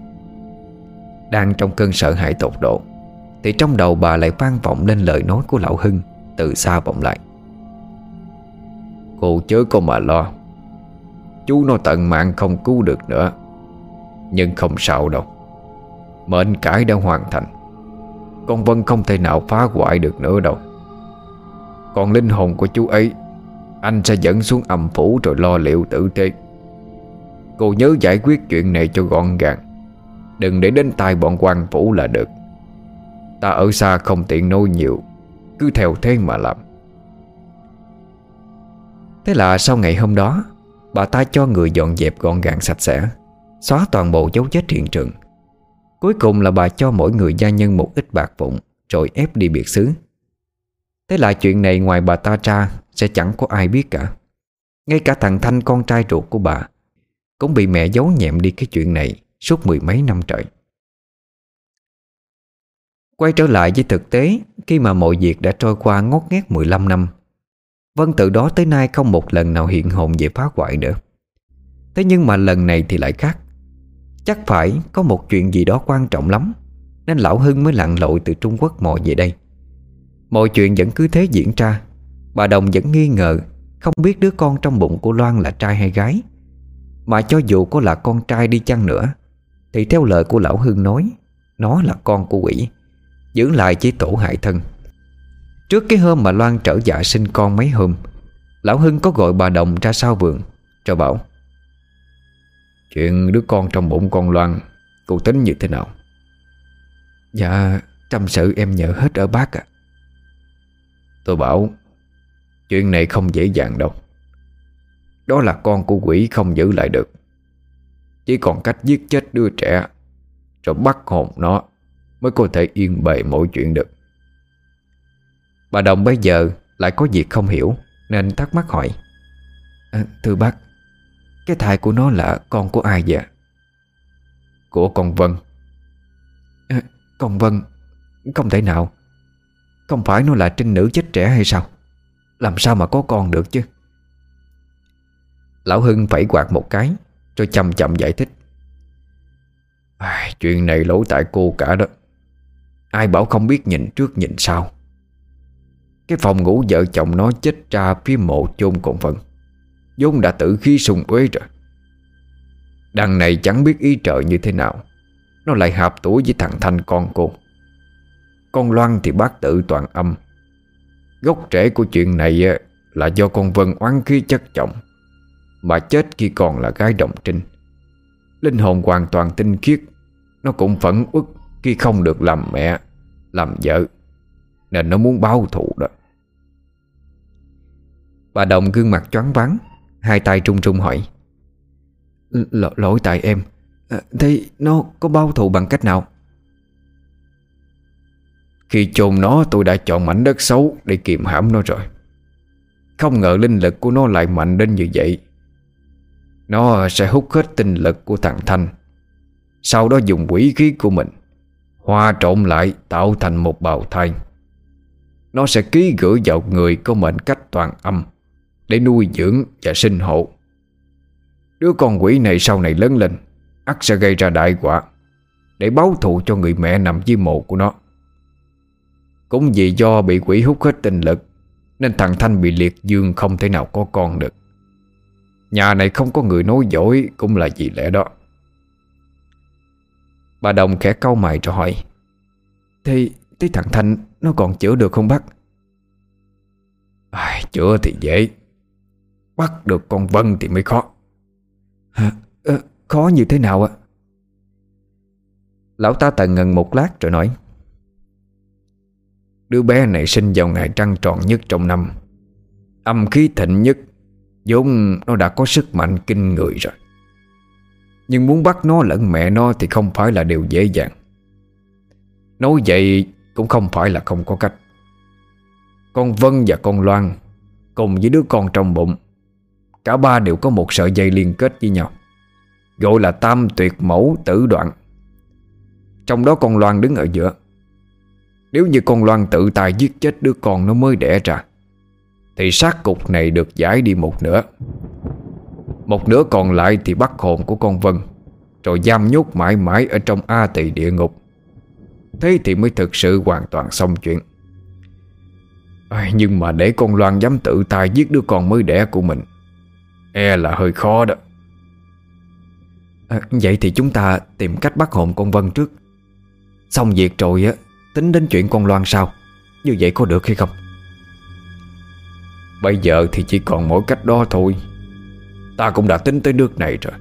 Đang trong cơn sợ hãi tột độ, Thì trong đầu bà lại vang vọng lên lời nói của lão Hưng. Từ xa vọng lại. Cô chớ có mà lo. Chú nó tận mạng không cứu được nữa. Nhưng không sao đâu. Mệnh cải đã hoàn thành. Con Vân không thể nào phá hoại được nữa đâu. Còn linh hồn của chú ấy, Anh sẽ dẫn xuống âm phủ rồi lo liệu tử tế. Cô nhớ giải quyết chuyện này cho gọn gàng. Đừng để đến tai bọn quan phủ là được. Ta ở xa không tiện nói nhiều. Cứ theo thế mà làm. Thế là sau ngày hôm đó, Bà ta cho người dọn dẹp gọn gàng sạch sẽ, Xóa toàn bộ dấu vết hiện trường. Cuối cùng là bà cho mỗi người gia nhân một ít bạc vụn, Rồi ép đi biệt xứ. Thế là chuyện này ngoài bà ta ra, Sẽ chẳng có ai biết cả. Ngay cả thằng Thanh con trai ruột của bà, Cũng bị mẹ giấu nhẹm đi cái chuyện này Suốt mười mấy năm trời. Quay trở lại với thực tế, Khi mà mọi việc đã trôi qua ngót nghét 15 năm, Vân từ đó tới nay không một lần nào hiện hồn về phá hoại nữa. Thế nhưng mà lần này thì lại khác. Chắc phải có một chuyện gì đó quan trọng lắm, Nên Lão Hưng mới lặn lội từ Trung Quốc mò về đây. Mọi chuyện vẫn cứ thế diễn ra. Bà Đồng vẫn nghi ngờ, Không biết đứa con trong bụng của Loan là trai hay gái. Mà cho dù có là con trai đi chăng nữa, Thì theo lời của Lão Hưng nói, Nó là con của quỷ. Giữ lại chỉ tổ hại thân. Trước cái hôm mà Loan trở dạ sinh con mấy hôm, Lão Hưng có gọi bà Đồng ra sau vườn, Rồi bảo, Chuyện đứa con trong bụng con Loan, Cô tính như thế nào? Dạ Trăm sự em nhờ hết ở bác ạ. Tôi bảo, Chuyện này không dễ dàng đâu. Đó là con của quỷ không giữ lại được. Chỉ còn cách giết chết đứa trẻ, Rồi bắt hồn nó. Mới có thể yên bề mọi chuyện được. Bà Đồng bây giờ lại có việc không hiểu Nên thắc mắc hỏi. À, Thưa bác Cái thai của nó là con của ai vậy? Của con Vân. À, Con Vân Không thể nào. Không phải nó là trinh nữ chết trẻ hay sao? Làm sao mà có con được chứ? Lão Hưng phải quạt một cái Rồi chậm chậm giải thích. À, Chuyện này lỗi tại cô cả đó. Ai bảo không biết nhìn trước nhìn sau. Cái phòng ngủ vợ chồng nó chết ra phía mộ chôn còn phận, vốn đã tử khí sùng uế rồi. Đằng này chẳng biết ý trợ như thế nào. Nó lại hợp tuổi với thằng Thanh con cô. Con Loan thì bác tự toàn âm. Gốc rễ của chuyện này ờ, Là do con Vân oán khí chất chồng Mà chết khi còn là gái đồng trinh. Linh hồn hoàn toàn tinh khiết. Nó cũng phẫn uất. Khi không được làm mẹ Làm vợ Nên nó muốn báo thù đó. Bà Đồng gương mặt choáng váng Hai tay trung trung hỏi L Lỗi tại em. À, Thế nó có bao thù bằng cách nào? Khi chôn nó tôi đã chọn mảnh đất xấu Để kiềm hãm nó rồi. Không ngờ linh lực của nó lại mạnh đến như vậy. Nó sẽ hút hết tinh lực của thằng Thanh. Sau đó dùng quỷ khí của mình Hòa trộn lại tạo thành một bào thai. Nó sẽ ký gửi vào người có mệnh cách toàn âm để nuôi dưỡng và sinh hộ. Đứa con quỷ này sau này lớn lên, ắt sẽ gây ra đại quả Để báo thù cho người mẹ nằm dưới mộ của nó. Cũng vì do bị quỷ hút hết tinh lực, Nên thằng Thanh bị liệt dương không thể nào có con được. Nhà này không có người nói dối Cũng là vì lẽ đó. Bà Đồng khẽ câu mày rồi hỏi Thế, thế thằng Thanh nó còn chữa được không bác? À, chữa thì dễ Bắt được con Vân thì mới khó Hả? À, khó như thế nào ạ? Lão ta tần ngần một lát rồi nói Đứa bé này sinh vào ngày trăng tròn nhất trong năm Âm khí thịnh nhất vốn nó đã có sức mạnh kinh người rồi nhưng muốn bắt nó lẫn mẹ nó Thì không phải là điều dễ dàng. Nói vậy cũng không phải là không có cách. Con Vân và con Loan Cùng với đứa con trong bụng, Cả ba đều có một sợi dây liên kết với nhau, Gọi là tam tuyệt mẫu tử đoạn. Trong đó con Loan đứng ở giữa. Nếu như con Loan tự tài giết chết đứa con nó mới đẻ ra, Thì sát cục này được giải đi một nửa. Một nửa còn lại thì bắt hồn của con Vân Rồi giam nhốt mãi mãi ở trong A tỳ địa ngục. Thế thì mới thực sự hoàn toàn xong chuyện. À, Nhưng mà để con Loan dám tự tay giết đứa con mới đẻ của mình E là hơi khó đó. À, Vậy thì chúng ta tìm cách bắt hồn con Vân trước. Xong việc rồi á Tính đến chuyện con Loan sau Như vậy có được hay không? Bây giờ thì chỉ còn mỗi cách đó thôi. Ta cũng đã tính tới nước này rồi.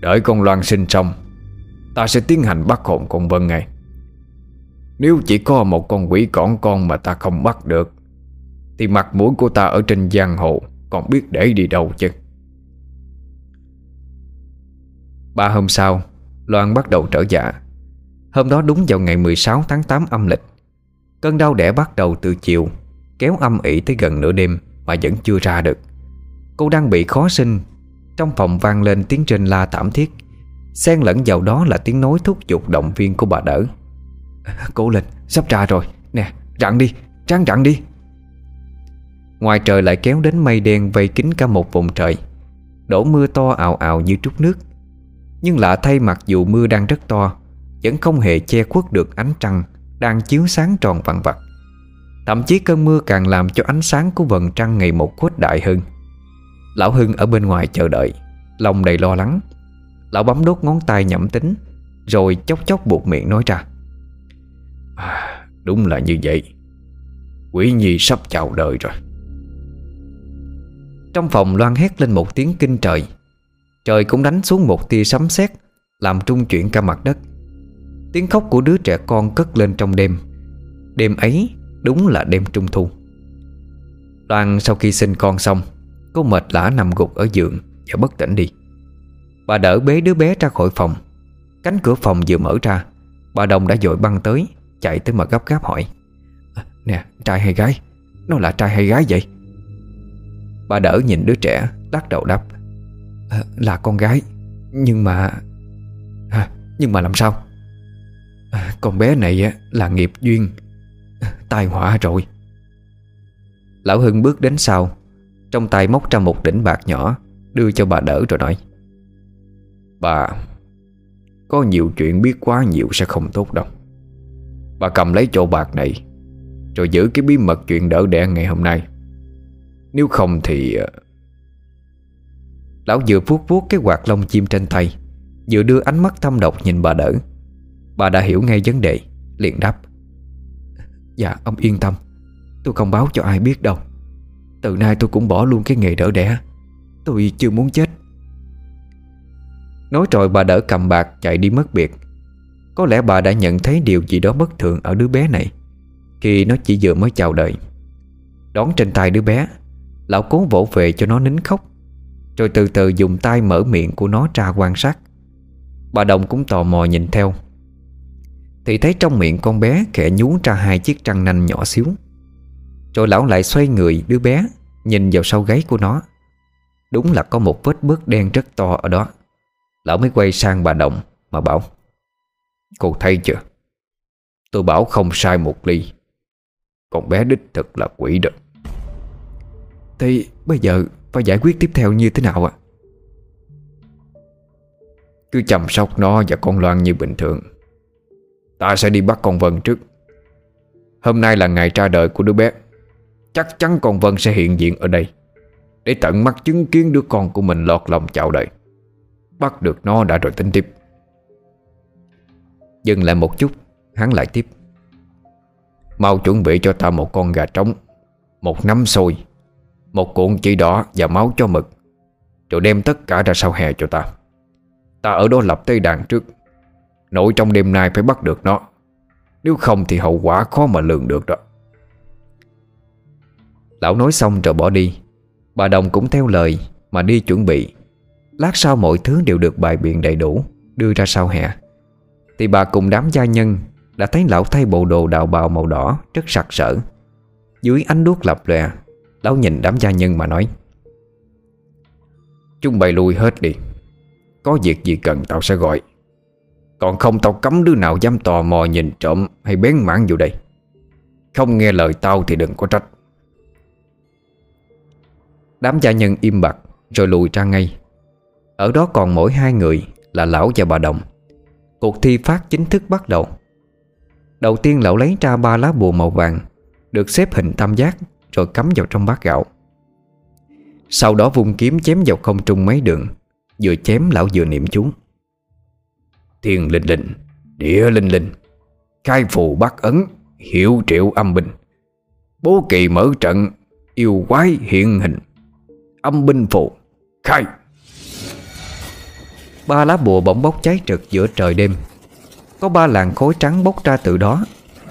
Đợi con Loan sinh xong, Ta sẽ tiến hành bắt hồn con Vân ngay. Nếu chỉ có một con quỷ cỏn con mà ta không bắt được, Thì mặt mũi của ta ở trên giang hồ Còn biết để đi đâu chứ? Ba hôm sau, Loan bắt đầu trở dạ. Hôm đó đúng vào ngày 16 tháng 8 âm lịch, Cơn đau đẻ bắt đầu từ chiều, Kéo âm ỉ tới gần nửa đêm Mà vẫn chưa ra được. Cô đang bị khó sinh. Trong phòng vang lên tiếng trên la thảm thiết. Xen lẫn vào đó là tiếng nói thúc giục động viên của bà đỡ. Cố lên, sắp ra rồi. Nè, rặn đi, tráng rặn đi. Ngoài trời lại kéo đến mây đen vây kín cả một vùng trời. Đổ mưa to ào ào như trút nước. Nhưng lạ thay mặc dù mưa đang rất to Vẫn không hề che khuất được ánh trăng Đang chiếu sáng tròn vặn vặt. Thậm chí cơn mưa càng làm cho ánh sáng của vầng trăng ngày một khuếch đại hơn. Lão Hưng ở bên ngoài chờ đợi. Lòng đầy lo lắng. Lão bấm đốt ngón tay nhẩm tính Rồi chốc chốc buộc miệng nói ra. À, Đúng là như vậy. Quỷ nhi sắp chào đời rồi. Trong phòng loan hét lên một tiếng kinh trời. Trời cũng đánh xuống một tia sấm sét Làm trung chuyển cả mặt đất. Tiếng khóc của đứa trẻ con cất lên trong đêm. Đêm ấy đúng là đêm trung thu. Loan sau khi sinh con xong Cô mệt lã nằm gục ở giường Và bất tỉnh đi. Bà đỡ bế đứa bé ra khỏi phòng. Cánh cửa phòng vừa mở ra Bà Đồng đã dội băng tới Chạy tới mà gấp gáp hỏi. Ờ, nè trai hay gái? Nó là trai hay gái vậy? Bà đỡ nhìn đứa trẻ Lắc đầu đáp. À, Là con gái Nhưng mà à, Nhưng mà làm sao? À, Con bé này là nghiệp duyên. Tai họa rồi. Lão Hưng bước đến sau trong tay móc ra một đỉnh bạc nhỏ, Đưa cho bà đỡ rồi nói, Bà, Có nhiều chuyện biết quá nhiều sẽ không tốt đâu. Bà cầm lấy chỗ bạc này, Rồi giữ cái bí mật chuyện đỡ đẻ ngày hôm nay. Nếu không thì ờ, Lão vừa vuốt vuốt cái quạt lông chim trên tay, Vừa đưa ánh mắt thâm độc nhìn bà đỡ. Bà đã hiểu ngay vấn đề, Liền đáp Dạ ông yên tâm, Tôi không báo cho ai biết đâu. Từ nay tôi cũng bỏ luôn cái nghề đỡ đẻ. Tôi chưa muốn chết. Nói rồi bà đỡ cầm bạc chạy đi mất biệt. Có lẽ bà đã nhận thấy điều gì đó bất thường ở đứa bé này, Khi nó chỉ vừa mới chào đời. Đón trên tay đứa bé, Lão cố vỗ về cho nó nín khóc, Rồi từ từ dùng tay mở miệng của nó ra quan sát. Bà Đồng cũng tò mò nhìn theo. Thì thấy trong miệng con bé khẽ nhú ra hai chiếc răng nanh nhỏ xíu. Rồi lão lại xoay người đứa bé Nhìn vào sau gáy của nó, Đúng là có một vết bước đen rất to ở đó. Lão mới quay sang bà Đồng Mà bảo, Cô thấy chưa? Tôi bảo không sai một ly. Con bé đích thực là quỷ đó. Thì bây giờ Phải giải quyết tiếp theo như thế nào ạ? Cứ chăm sóc nó và con Loan như bình thường. Ta sẽ đi bắt con Vân trước. Hôm nay là ngày ra đời của đứa bé. Chắc chắn con Vân sẽ hiện diện ở đây, Để tận mắt chứng kiến đứa con của mình lọt lòng chào đời Bắt được nó đã rồi, tính tiếp. Dừng lại một chút, Hắn lại tiếp. Mau chuẩn bị cho ta một con gà trống, Một nắm xôi, Một cuộn chỉ đỏ và máu cho mực, Rồi đem tất cả ra sau hè cho ta. Ta ở đó lập tới đàn trước Nội trong đêm nay phải bắt được nó. Nếu không thì hậu quả khó mà lường được đó. Lão nói xong rồi bỏ đi. Bà Đồng cũng theo lời Mà đi chuẩn bị. Lát sau mọi thứ đều được bài biện đầy đủ, Đưa ra sau hè. Thì bà cùng đám gia nhân Đã thấy lão thay bộ đồ đạo bào màu đỏ Rất sặc sỡ. Dưới ánh đuốc lập lòe, Lão nhìn đám gia nhân mà nói, Chúng bày lui hết đi. Có việc gì cần tao sẽ gọi. Còn không tao cấm đứa nào dám tò mò nhìn trộm Hay bén mảng vô đây. Không nghe lời tao thì đừng có trách. Đám gia nhân im bặt, Rồi lùi ra ngay. Ở đó còn mỗi hai người là lão và bà Đồng. Cuộc thi phát chính thức bắt đầu. Đầu tiên lão lấy ra ba lá bùa màu vàng, Được xếp hình tam giác, Rồi cắm vào trong bát gạo. Sau đó vung kiếm chém vào không trung mấy đường, Vừa chém lão vừa niệm chú. Thiên linh linh, Địa linh linh, Khai phù bắt ấn Hiệu triệu âm binh Bố kỳ mở trận, Yêu quái hiện hình. Âm binh phụ. Khai! Ba lá bùa bỗng bốc cháy trực giữa trời đêm. Có ba làn khối trắng bốc ra từ đó,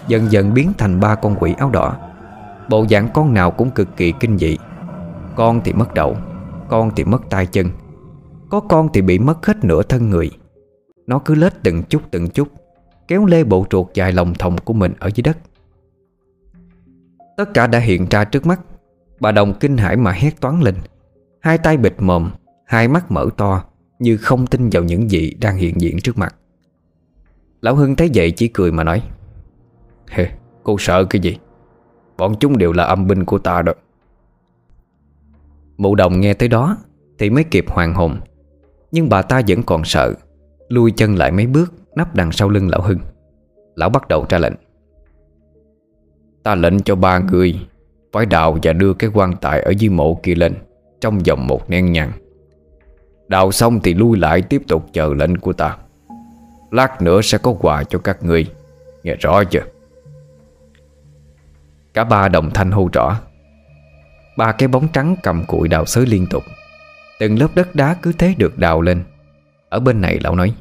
Dần dần biến thành ba con quỷ áo đỏ. Bộ dạng con nào cũng cực kỳ kinh dị. Con thì mất đầu, Con thì mất tay chân. Có con thì bị mất hết nửa thân người. Nó cứ lết từng chút từng chút, Kéo lê bộ chuột dài lòng thòng của mình ở dưới đất. Tất cả đã hiện ra trước mắt. Bà Đồng kinh hãi mà hét toán lên. Hai tay bịt mồm Hai mắt mở to Như không tin vào những gì đang hiện diện trước mặt. Lão Hưng thấy vậy chỉ cười mà nói Hề, cô sợ cái gì? Bọn chúng đều là âm binh của ta đó. Mụ đồng nghe tới đó Thì mới kịp hoàng hồn Nhưng bà ta vẫn còn sợ Lui chân lại mấy bước Nắp đằng sau lưng lão Hưng. Lão bắt đầu ra lệnh Ta lệnh cho ba người Phải đào và đưa cái quan tài ở dưới mộ kia lên. Trong vòng một nén nhang. Đào xong thì lui lại tiếp tục chờ lệnh của ta. Lát nữa sẽ có quà cho các ngươi. Nghe rõ chưa? Cả ba đồng thanh hô rõ. Ba cái bóng trắng cầm cụi đào xới liên tục. Từng lớp đất đá cứ thế được đào lên. Ở bên này lão nói.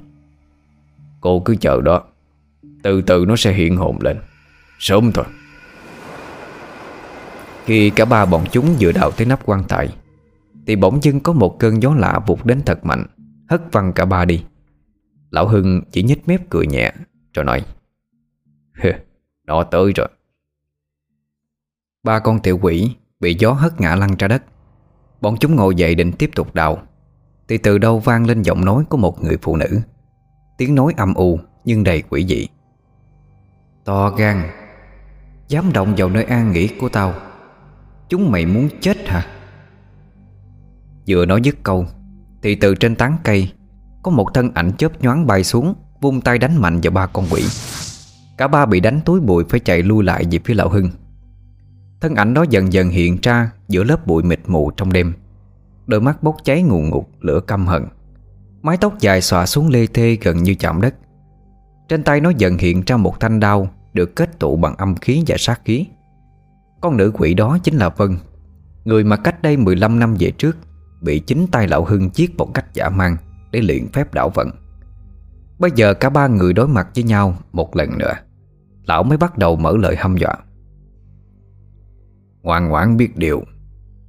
Cô cứ chờ đó. Từ từ nó sẽ hiện hồn lên. Sớm thôi. Khi cả ba bọn chúng vừa đào tới nắp quan tài thì bỗng dưng có một cơn gió lạ vụt đến thật mạnh, Hất văng cả ba đi. Lão Hưng chỉ nhếch mép cười nhẹ, Rồi nói Nó tới rồi. Ba con tiểu quỷ Bị gió hất ngã lăn ra đất. Bọn chúng ngồi dậy định tiếp tục đào, Thì từ đâu vang lên giọng nói của một người phụ nữ. Tiếng nói âm u Nhưng đầy quỷ dị. To gan, Dám động vào nơi an nghỉ của tao, Chúng mày muốn chết hả? Vừa nói dứt câu, Thì từ trên tán cây, Có một thân ảnh chớp nhoáng bay xuống, Vung tay đánh mạnh vào ba con quỷ. Cả ba bị đánh túi bụi phải chạy lui lại về phía lão Hưng. Thân ảnh đó dần dần hiện ra Giữa lớp bụi mịt mù trong đêm. Đôi mắt bốc cháy ngù ngụt, lửa căm hận. Mái tóc dài xòa xuống lê thê gần như chạm đất. Trên tay nó dần hiện ra một thanh đao Được kết tụ bằng âm khí và sát khí. Con nữ quỷ đó chính là Vân, Người mà cách đây 15 năm về trước Bị chính tay lão Hưng giết một cách giả mang Để luyện phép đảo vận. Bây giờ cả ba người đối mặt với nhau Một lần nữa Lão mới bắt đầu mở lời hăm dọa. Ngoan ngoãn biết điều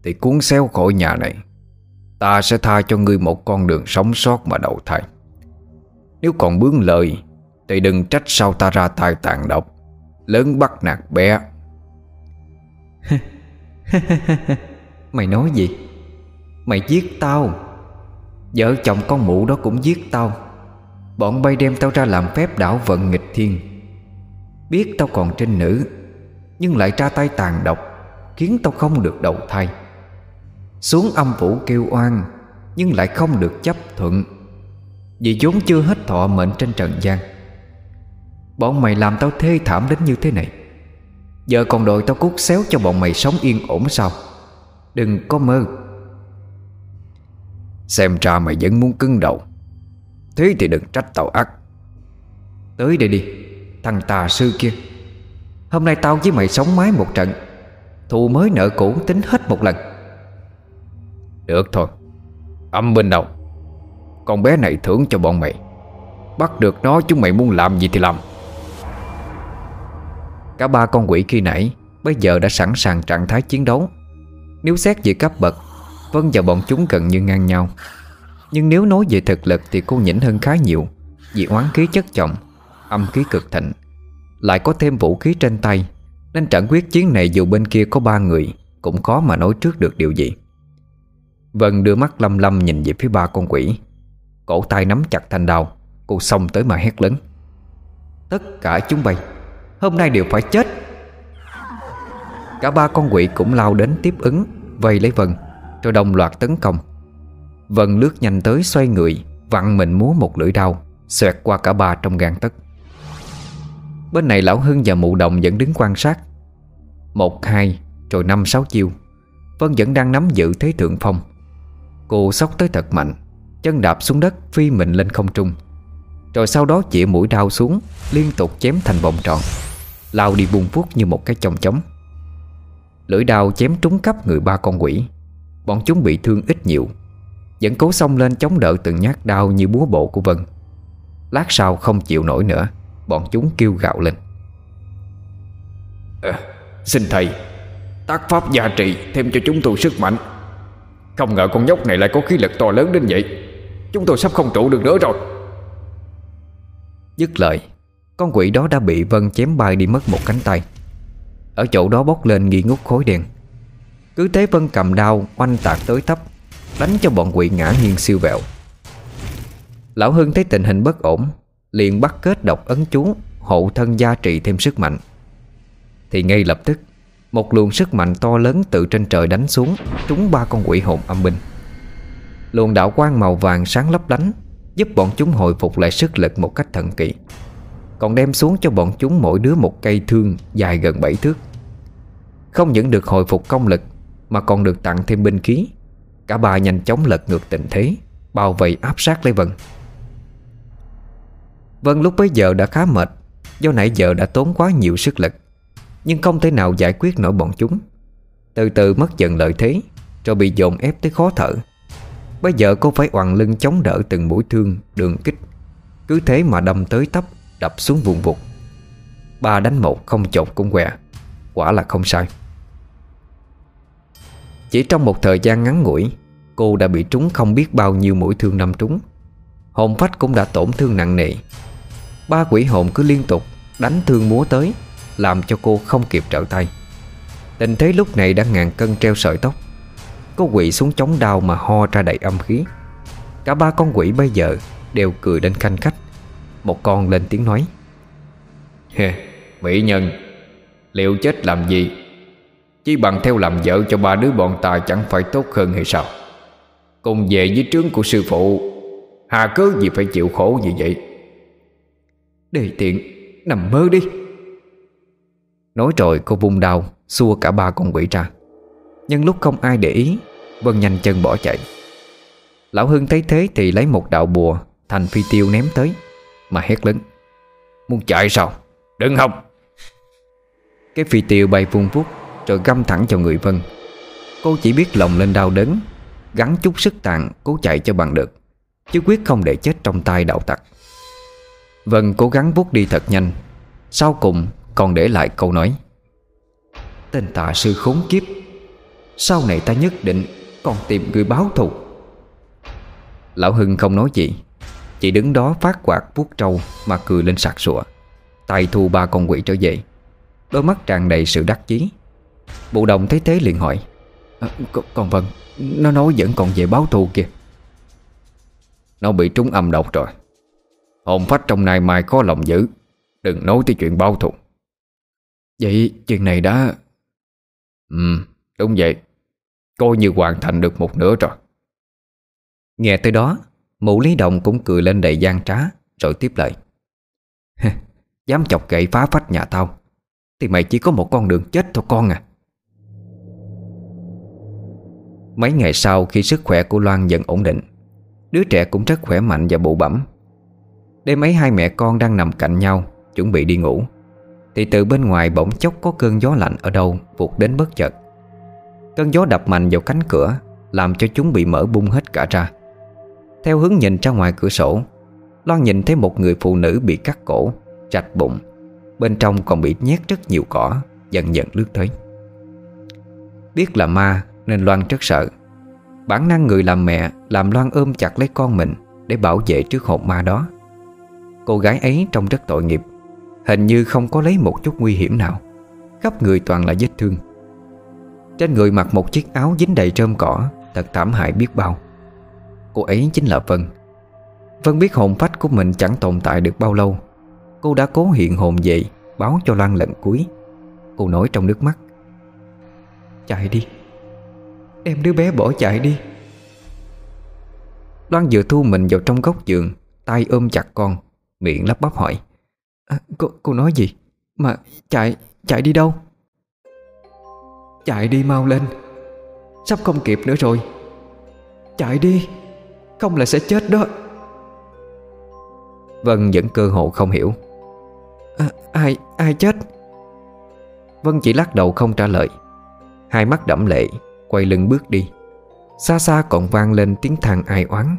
Thì cuốn xéo khỏi nhà này Ta sẽ tha cho ngươi một con đường sống sót mà đầu thai. Nếu còn bướng lời Thì đừng trách sao ta ra tay tàn độc Lớn bắt nạt bé. Mày nói gì Mày giết tao. Vợ chồng con mụ đó cũng giết tao. Bọn bay đem tao ra làm phép đảo vận nghịch thiên. Biết tao còn trinh nữ, Nhưng lại ra tay tàn độc, Khiến tao không được đầu thai. Xuống âm phủ kêu oan, Nhưng lại không được chấp thuận. Vì vốn chưa hết thọ mệnh trên trần gian. Bọn mày làm tao thê thảm đến như thế này. Giờ còn đòi tao cút xéo cho bọn mày sống yên ổn sao? Đừng có mơ. Xem ra mày vẫn muốn cứng đầu. Thế thì đừng trách tao ác. Tới đây đi, Thằng tà sư kia. Hôm nay tao với mày sống mái một trận. Thù mới nợ cũ tính hết một lần. Được thôi, Âm bên đầu. Con bé này thưởng cho bọn mày. Bắt được nó chúng mày muốn làm gì thì làm. Cả ba con quỷ khi nãy, Bây giờ đã sẵn sàng trạng thái chiến đấu. Nếu xét về cấp bậc Vân và bọn chúng gần như ngang nhau. Nhưng nếu nói về thực lực Thì cô nhỉnh hơn khá nhiều Vì oán khí chất trọng, Âm khí cực thịnh Lại có thêm vũ khí trên tay Nên trận quyết chiến này dù bên kia có ba người Cũng khó mà nói trước được điều gì. Vân đưa mắt lâm lâm nhìn về phía ba con quỷ Cổ tay nắm chặt thanh đao Cô xông tới mà hét lớn. Tất cả chúng bay Hôm nay đều phải chết. Cả ba con quỷ cũng lao đến tiếp ứng Vây lấy Vân. Rồi đồng loạt tấn công. Vân lướt nhanh tới xoay người Vặn mình múa một lưỡi đao Xoẹt qua cả ba trong gan tất Bên này Lão Hưng và Mụ Đồng vẫn đứng quan sát. Một, hai, rồi năm, sáu chiêu. Vân vẫn đang nắm giữ thế thượng phong. Cô sóc tới thật mạnh Chân đạp xuống đất phi mình lên không trung. Rồi sau đó chĩa mũi đao xuống Liên tục chém thành vòng tròn. Lao đi buông vuốt như một cái chồng chống Lưỡi đao chém trúng khắp người ba con quỷ. Bọn chúng bị thương ít nhiều. Vẫn cố xông lên chống đỡ từng nhát đao như búa bộ của Vân. Lát sau không chịu nổi nữa Bọn chúng kêu gạo lên. À, Xin thầy Tác pháp gia trị thêm cho chúng tôi sức mạnh. Không ngờ con nhóc này lại có khí lực to lớn đến vậy. Chúng tôi sắp không trụ được nữa rồi. Dứt lời Con quỷ đó đã bị Vân chém bay đi mất một cánh tay. Ở chỗ đó bốc lên nghi ngút khối đen cứ thế Vân cầm đao, Oanh tạc tới thấp, Đánh cho bọn quỷ ngã nghiêng siêu vẹo. Lão Hưng thấy tình hình bất ổn, Liền bắt kết độc ấn chú, Hộ thân gia trị thêm sức mạnh. Thì ngay lập tức, Một luồng sức mạnh to lớn từ trên trời đánh xuống, Trúng ba con quỷ hồn âm binh. Luồng đạo quang màu vàng sáng lấp lánh, Giúp bọn chúng hồi phục lại sức lực một cách thần kỳ. Còn đem xuống cho bọn chúng mỗi đứa một cây thương Dài gần 7 thước. Không những được hồi phục công lực mà còn được tặng thêm binh khí. Cả ba nhanh chóng lật ngược tình thế, Bao vây áp sát lấy Vân. Vân lúc bấy giờ đã khá mệt, Do nãy giờ đã tốn quá nhiều sức lực, Nhưng không thể nào giải quyết nổi bọn chúng. Từ từ mất dần lợi thế Rồi bị dồn ép tới khó thở. Bây giờ cô phải oằn lưng chống đỡ từng mũi thương, Đường kích. Cứ thế mà đâm tới tấp, Đập xuống vùng vụt. Ba đánh một không chột cũng què, Quả là không sai. Chỉ trong một thời gian ngắn ngủi, Cô đã bị trúng không biết bao nhiêu mũi thương đâm trúng. Hồn phách cũng đã tổn thương nặng nề. Ba quỷ hồn cứ liên tục Đánh thương múa tới, Làm cho cô không kịp trở tay. Tình thế lúc này đã ngàn cân treo sợi tóc. Cô quỷ xuống chống đau mà ho ra đầy âm khí. Cả ba con quỷ bây giờ Đều cười đến khanh khách. Một con lên tiếng nói Mỹ nhân, Liệu chết làm gì? Chỉ bằng theo làm vợ cho ba đứa bọn ta Chẳng phải tốt hơn hay sao? Cùng về với trướng của sư phụ, Hà cớ gì phải chịu khổ như vậy? Đề tiện, Nằm mơ đi. Nói rồi cô vung đau Xua cả ba con quỷ ra. Nhưng lúc không ai để ý, Vân nhanh chân bỏ chạy. Lão Hưng thấy thế thì lấy một đạo bùa, Thành phi tiêu ném tới, Mà hét lớn. Muốn chạy sao? Đừng hòng Cái phi tiêu bay vung vút rồi găm thẳng cho người Vân. Cô chỉ biết lòng lên đau đớn Gắn chút sức tàn, cố chạy cho bằng được, Chứ quyết không để chết trong tay đạo tặc. Vân cố gắng vuốt đi thật nhanh, Sau cùng còn để lại câu nói, Tên tà sư khốn kiếp, Sau này ta nhất định Còn tìm người báo thù. Lão Hưng không nói gì, Chỉ đứng đó phát quạt vuốt trâu Mà cười lên sặc sụa, Tay thu ba con quỷ trở về, Đôi mắt tràn đầy sự đắc chí. Bộ đồng thấy thế liền hỏi à, Còn Vân Nó nói vẫn còn về báo thù kìa. Nó bị trúng âm độc rồi. Hồn phách trong này mai có lòng dữ Đừng nói tới chuyện báo thù. Vậy chuyện này đã Ừ đúng vậy. Coi như hoàn thành được một nửa rồi. Nghe tới đó Mụ Lý Đồng cũng cười lên đầy gian trá Rồi tiếp lời. Dám chọc gậy phá phách nhà tao Thì mày chỉ có một con đường chết thôi con à. Mấy ngày sau khi sức khỏe của Loan dần ổn định, Đứa trẻ cũng rất khỏe mạnh và bụ bẩm. Đêm ấy hai mẹ con đang nằm cạnh nhau, Chuẩn bị đi ngủ. Thì từ bên ngoài bỗng chốc có cơn gió lạnh ở đâu Vụt đến bất chợt. Cơn gió đập mạnh vào cánh cửa, Làm cho chúng bị mở bung hết cả ra. Theo hướng nhìn ra ngoài cửa sổ, Loan nhìn thấy một người phụ nữ bị cắt cổ Rạch bụng. Bên trong còn bị nhét rất nhiều cỏ, Dần dần lướt tới. Biết là ma nên Loan rất sợ. Bản năng người làm mẹ Làm Loan ôm chặt lấy con mình Để bảo vệ trước hồn ma đó. Cô gái ấy trông rất tội nghiệp, Hình như không có lấy một chút nguy hiểm nào. Khắp người toàn là vết thương. Trên người mặc một chiếc áo dính đầy trơm cỏ, Thật thảm hại biết bao. Cô ấy chính là Vân. Vân biết hồn phách của mình chẳng tồn tại được bao lâu. Cô đã cố hiện hồn dậy Báo cho Loan lần cuối. Cô nói trong nước mắt, Chạy đi. Đem đứa bé bỏ chạy đi. Loan vừa thu mình vào trong góc giường tay ôm chặt con Miệng lắp bắp hỏi à, cô, cô nói gì? Mà chạy, chạy đi đâu? Chạy đi mau lên. Sắp không kịp nữa rồi. Chạy đi Không là sẽ chết đó. Vân vẫn cơ hồ không hiểu. À, Ai, ai chết? Vân chỉ lắc đầu không trả lời. Hai mắt đẫm lệ Quay lưng bước đi. Xa xa còn vang lên tiếng than ai oán.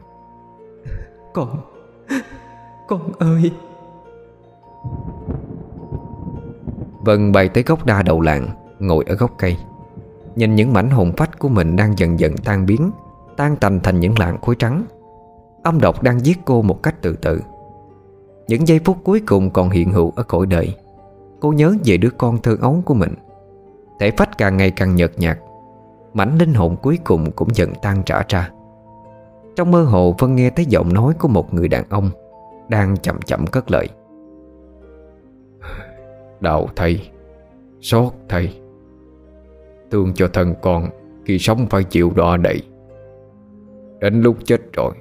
Con Con ơi. Vân bay tới gốc đa đầu làng Ngồi ở gốc cây. Nhìn những mảnh hồn phách của mình đang dần dần tan biến Tan tành thành những lạng khối trắng. Âm độc đang giết cô một cách từ từ Những giây phút cuối cùng còn hiện hữu ở cõi đời. Cô nhớ về đứa con thơ ấu của mình. Thể phách càng ngày càng nhợt nhạt Mảnh linh hồn cuối cùng cũng dần tan trả ra. Trong mơ hồ Vân nghe thấy giọng nói của một người đàn ông Đang chậm chậm cất lời. Đạo thầy Xót thầy. Thương cho thân con Khi sống phải chịu đọa đầy Đến lúc chết rồi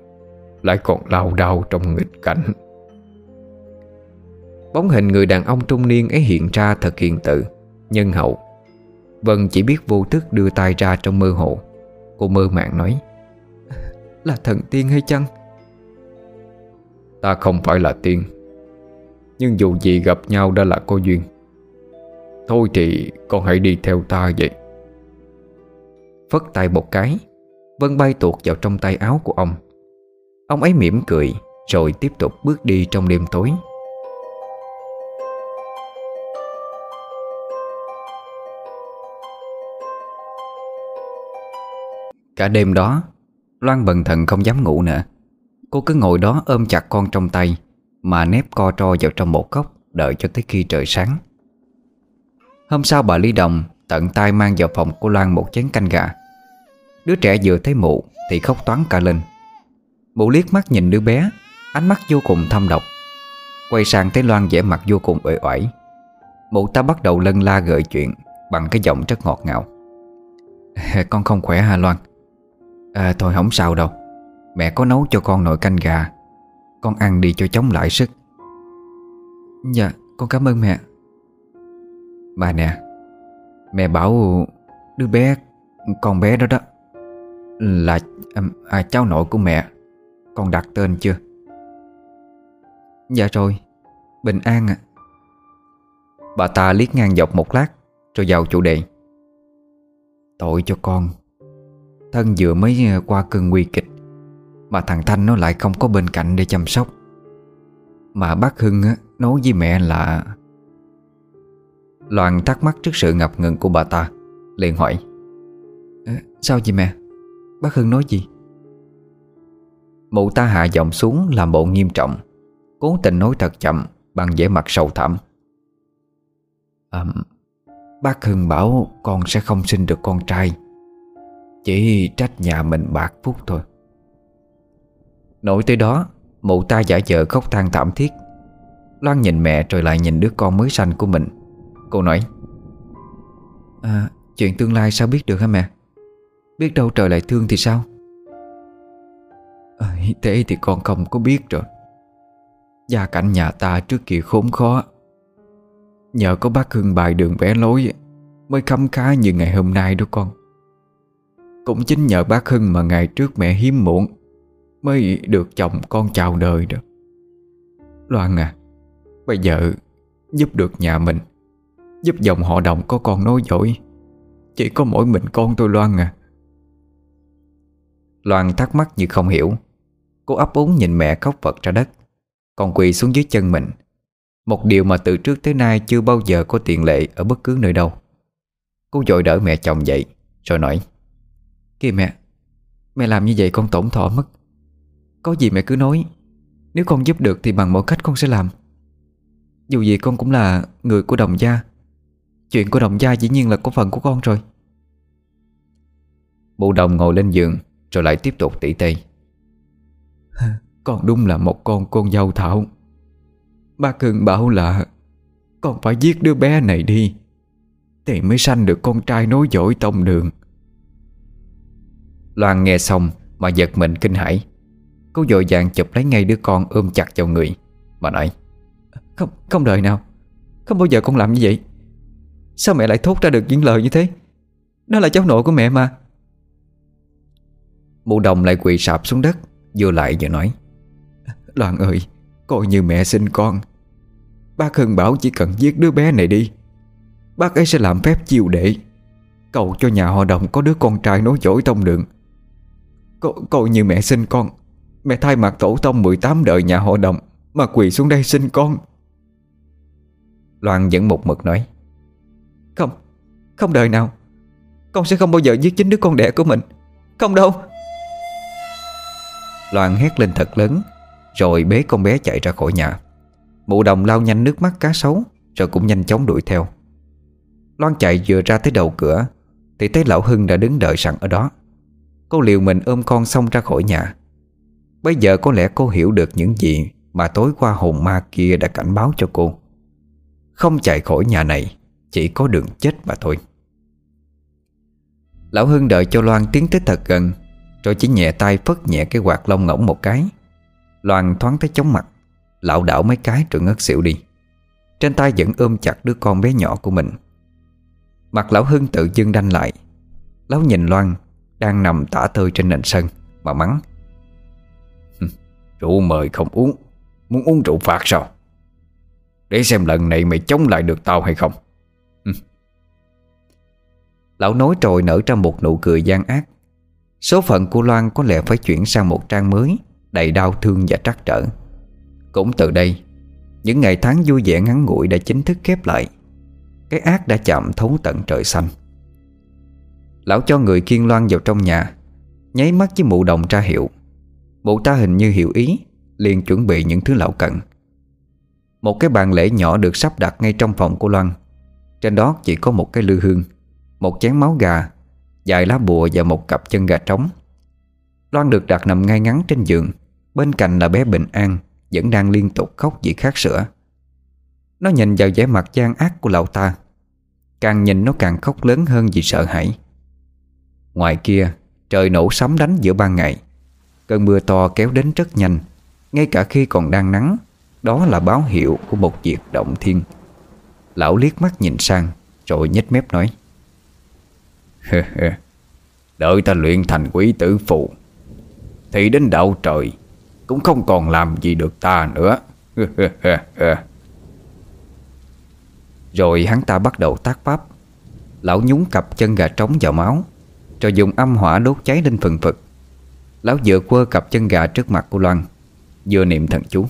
Lại còn lao đao trong nghịch cảnh. Bóng hình người đàn ông trung niên ấy hiện ra thật hiện tự Nhân hậu Vân chỉ biết vô thức đưa tay ra trong mơ hồ. Cô mơ màng nói, Là thần tiên hay chăng? Ta không phải là tiên, Nhưng dù gì gặp nhau đã là có duyên. Thôi thì con hãy đi theo ta vậy. Phất tay một cái, Vân bay tuột vào trong tay áo của ông. Ông ấy mỉm cười, Rồi tiếp tục bước đi trong đêm tối. Cả đêm đó, Loan bần thần không dám ngủ nữa. Cô cứ ngồi đó ôm chặt con trong tay, Mà nép co tro vào trong một góc, Đợi cho tới khi trời sáng. Hôm sau bà Lý Đồng Tận tay mang vào phòng của Loan một chén canh gà. Đứa trẻ vừa thấy mụ Thì khóc toán cả lên. Mụ liếc mắt nhìn đứa bé, Ánh mắt vô cùng thâm độc. Quay sang thấy Loan vẻ mặt vô cùng uể oải. Mụ ta bắt đầu lân la gợi chuyện Bằng cái giọng rất ngọt ngào. Con không khỏe hả Loan? À thôi không sao đâu. Mẹ có nấu cho con nồi canh gà. Con ăn đi cho chống lại sức. Dạ con cảm ơn mẹ. Bà nè Mẹ bảo đứa bé Con bé đó đó Là à, cháu nội của mẹ. Con đặt tên chưa? Dạ rồi Bình an à Bà ta liếc ngang dọc một lát Rồi vào chủ đề. Tội cho con. Thân vừa mới ờ, qua cơn nguy kịch Mà thằng Thanh nó lại không có bên cạnh để chăm sóc Mà bác Hưng á, nói với mẹ là Loan thắc mắc trước sự ngập ngừng của bà ta liền hỏi Sao vậy mẹ? Bác Hưng nói gì? Mụ ta hạ giọng xuống làm bộ nghiêm trọng Cố tình nói thật chậm Bằng vẻ mặt sầu thảm à, Bác Hưng bảo con sẽ không sinh được con trai chỉ trách nhà mình bạc phúc thôi. Nổi tới đó Mụ ta giả vờ khóc than thảm thiết. Loan nhìn mẹ rồi lại nhìn đứa con mới sanh của mình. Cô nói À chuyện tương lai sao biết được hả mẹ? Biết đâu trời lại thương thì sao? À, Thế thì con không có biết rồi. Gia cảnh nhà ta trước kia khốn khó. Nhờ có bác Hưng bài đường vẽ lối Mới khấm khá như ngày hôm nay đó con cũng chính nhờ bác Hưng mà ngày trước mẹ hiếm muộn Mới được chồng con chào đời đó. Loan à Bây giờ giúp được nhà mình, Giúp dòng họ đồng có con nối dõi Chỉ có mỗi mình con tôi Loan à. Loan thắc mắc như không hiểu. Cô ấp úng nhìn mẹ khóc vật ra đất. Còn quỳ xuống dưới chân mình. Một điều mà từ trước tới nay Chưa bao giờ có tiền lệ ở bất cứ nơi đâu. Cô dội đỡ mẹ chồng dậy, Rồi nói. Kìa mẹ Mẹ làm như vậy con tổn thọ mất. Có gì mẹ cứ nói Nếu con giúp được thì bằng mọi cách con sẽ làm. Dù gì con cũng là người của đồng gia Chuyện của đồng gia dĩ nhiên là có phần của con rồi. Mụ đồng ngồi lên giường Rồi lại tiếp tục tỉ tê. Con đúng là một con con dâu thảo. Ba Cường bảo là Con phải giết đứa bé này đi Thì mới sanh được con trai nối dõi tông đường Loan nghe xong Mà giật mình kinh hãi. Cô dội vàng chụp lấy ngay đứa con ôm chặt vào người. Mà nói Không, không đời nào. Không bao giờ con làm như vậy. Sao mẹ lại thốt ra được những lời như thế? Đó là cháu nội của mẹ mà. Mụ đồng lại quỳ sạp xuống đất Vừa lại vừa nói Loan ơi Coi như mẹ sinh con. Bác Hưng bảo chỉ cần giết đứa bé này đi Bác ấy sẽ làm phép chiêu đệ. Cầu cho nhà họ đồng có đứa con trai nối dõi tông đường. Co Coi như mẹ sinh con. Mẹ thay mặt tổ tông 18 đời nhà họ đồng Mà quỳ xuống đây sinh con. Loan vẫn một mực nói, Không Không đời nào. Con sẽ không bao giờ giết chính đứa con đẻ của mình. Không đâu. Loan hét lên thật lớn, Rồi bế con bé chạy ra khỏi nhà. Mụ đồng lau nhanh nước mắt cá sấu, Rồi cũng nhanh chóng đuổi theo. Loan chạy vừa ra tới đầu cửa, Thì thấy lão Hưng đã đứng đợi sẵn ở đó. Cô liều mình ôm con xong ra khỏi nhà. Bây giờ có lẽ cô hiểu được những gì Mà tối qua hồn ma kia đã cảnh báo cho cô. Không chạy khỏi nhà này, Chỉ có đường chết mà thôi. Lão Hưng đợi cho Loan tiến tới thật gần, Rồi chỉ nhẹ tay phất nhẹ cái quạt lông ngỗng một cái. Loan thoáng tới chóng mặt, Lão đảo mấy cái rồi ngất xỉu đi. Trên tay vẫn ôm chặt đứa con bé nhỏ của mình. Mặt lão Hưng tự dưng đanh lại. Lão nhìn Loan đang nằm tả tơi trên nền sân Mà mắng. Rượu mời không uống. Muốn uống rượu phạt sao? Để xem lần này mày chống lại được tao hay không. Lão nói rồi nở ra một nụ cười gian ác. Số phận của Loan có lẽ phải chuyển sang một trang mới, Đầy đau thương và trắc trở. Cũng từ đây, Những ngày tháng vui vẻ ngắn ngủi đã chính thức khép lại. Cái ác đã chạm thấu tận trời xanh. Lão cho người kiên loan vào trong nhà, Nháy mắt với mụ đồng ra hiệu. Mụ ta hình như hiểu ý, liền chuẩn bị những thứ lão cần. Một cái bàn lễ nhỏ được sắp đặt ngay trong phòng của Loan. Trên đó chỉ có một cái lư hương, Một chén máu gà, Vài lá bùa và một cặp chân gà trống. Loan được đặt nằm ngay ngắn trên giường, Bên cạnh là bé Bình An Vẫn đang liên tục khóc vì khát sữa. Nó nhìn vào vẻ mặt gian ác của lão ta, Càng nhìn nó càng khóc lớn hơn vì sợ hãi. Ngoài kia, Trời nổ sấm đánh giữa ban ngày. Cơn mưa to kéo đến rất nhanh. Ngay cả khi còn đang nắng, Đó là báo hiệu của một việc động thiên. Lão liếc mắt nhìn sang, Rồi nhếch mép nói. Đợi ta luyện thành quý tử phụ Thì đến đạo trời, Cũng không còn làm gì được ta nữa. Rồi hắn ta bắt đầu tác pháp. Lão nhúng cặp chân gà trống vào máu. Rồi dùng âm hỏa đốt cháy lên phần phật. Lão vừa quơ cặp chân gà trước mặt của Loan, Vừa niệm thần chú.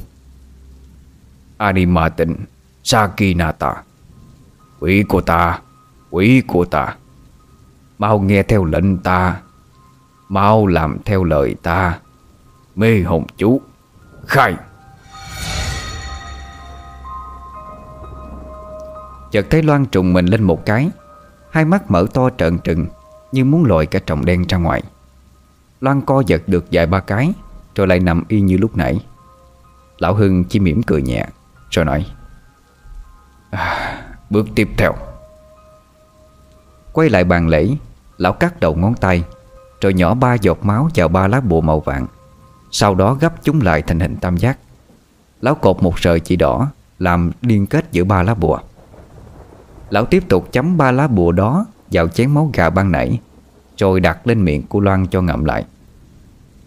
Anima tịnh Sakinata. Quỷ của ta, Quỷ của ta. Mau nghe theo lệnh ta. Mau làm theo lời ta. Mê hồn chú. Khai. Chợt thấy Loan trùng mình lên một cái, Hai mắt mở to trợn trừng. Như muốn lội cả tròng đen ra ngoài. Loan co giật được vài ba cái Rồi lại nằm y như lúc nãy. Lão Hưng chỉ mỉm cười nhẹ Rồi nói à, Bước tiếp theo. Quay lại bàn lễ Lão cắt đầu ngón tay Rồi nhỏ ba giọt máu vào ba lá bùa màu vàng. Sau đó gấp chúng lại thành hình tam giác. Lão cột một sợi chỉ đỏ Làm liên kết giữa ba lá bùa. Lão tiếp tục chấm ba lá bùa đó vào chén máu gà ban nãy, Rồi đặt lên miệng của Loan cho ngậm lại.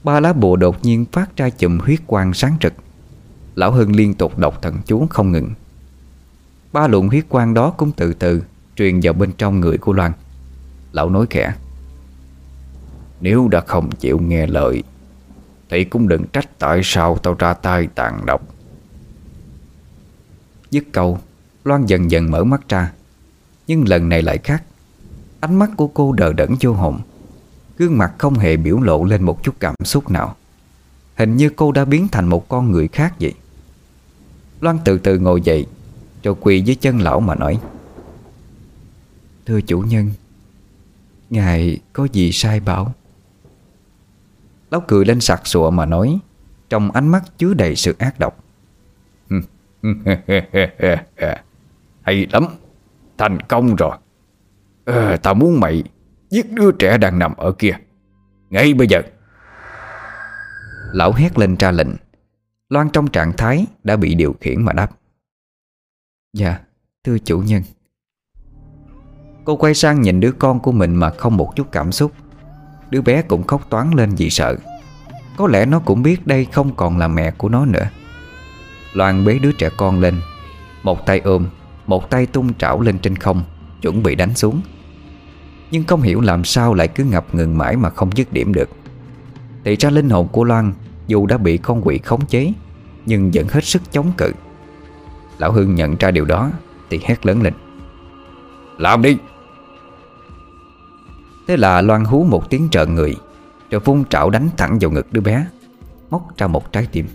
Ba lá bùa đột nhiên phát ra chùm huyết quang sáng rực. Lão Hưng liên tục đọc thần chú không ngừng. Ba luồng huyết quang đó cũng từ từ Truyền vào bên trong người của Loan. Lão nói khẽ, Nếu đã không chịu nghe lời, Thì cũng đừng trách tại sao tao ra tay tàn độc. Dứt câu, Loan dần dần mở mắt ra, Nhưng lần này lại khác. Ánh mắt của cô đờ đẫn vô hồn Gương mặt không hề biểu lộ lên một chút cảm xúc nào Hình như cô đã biến thành một con người khác vậy Loan từ từ ngồi dậy Rồi quỳ dưới chân lão mà nói Thưa chủ nhân Ngài có gì sai bảo Lão cười lên sặc sụa mà nói Trong ánh mắt chứa đầy sự ác độc Hay lắm Thành công rồi à, Tao muốn mày Giết đứa trẻ đang nằm ở kia. Ngay bây giờ. Lão hét lên ra lệnh. Loan trong trạng thái đã bị điều khiển mà đáp. Dạ Thưa chủ nhân. Cô quay sang nhìn đứa con của mình mà không một chút cảm xúc. Đứa bé cũng khóc toán lên vì sợ. Có lẽ nó cũng biết đây không còn là mẹ của nó nữa. Loan bế đứa trẻ con lên. Một tay ôm Một tay tung trảo lên trên không Chuẩn bị đánh xuống. Nhưng không hiểu làm sao lại cứ ngập ngừng mãi mà không dứt điểm được. Thì ra linh hồn của Loan, Dù đã bị con quỷ khống chế, Nhưng vẫn hết sức chống cự. Lão hương nhận ra điều đó, Thì hét lớn lên. Làm đi! Thế là Loan hú một tiếng trợn người, Rồi vung trảo đánh thẳng vào ngực đứa bé, Móc ra một trái tim.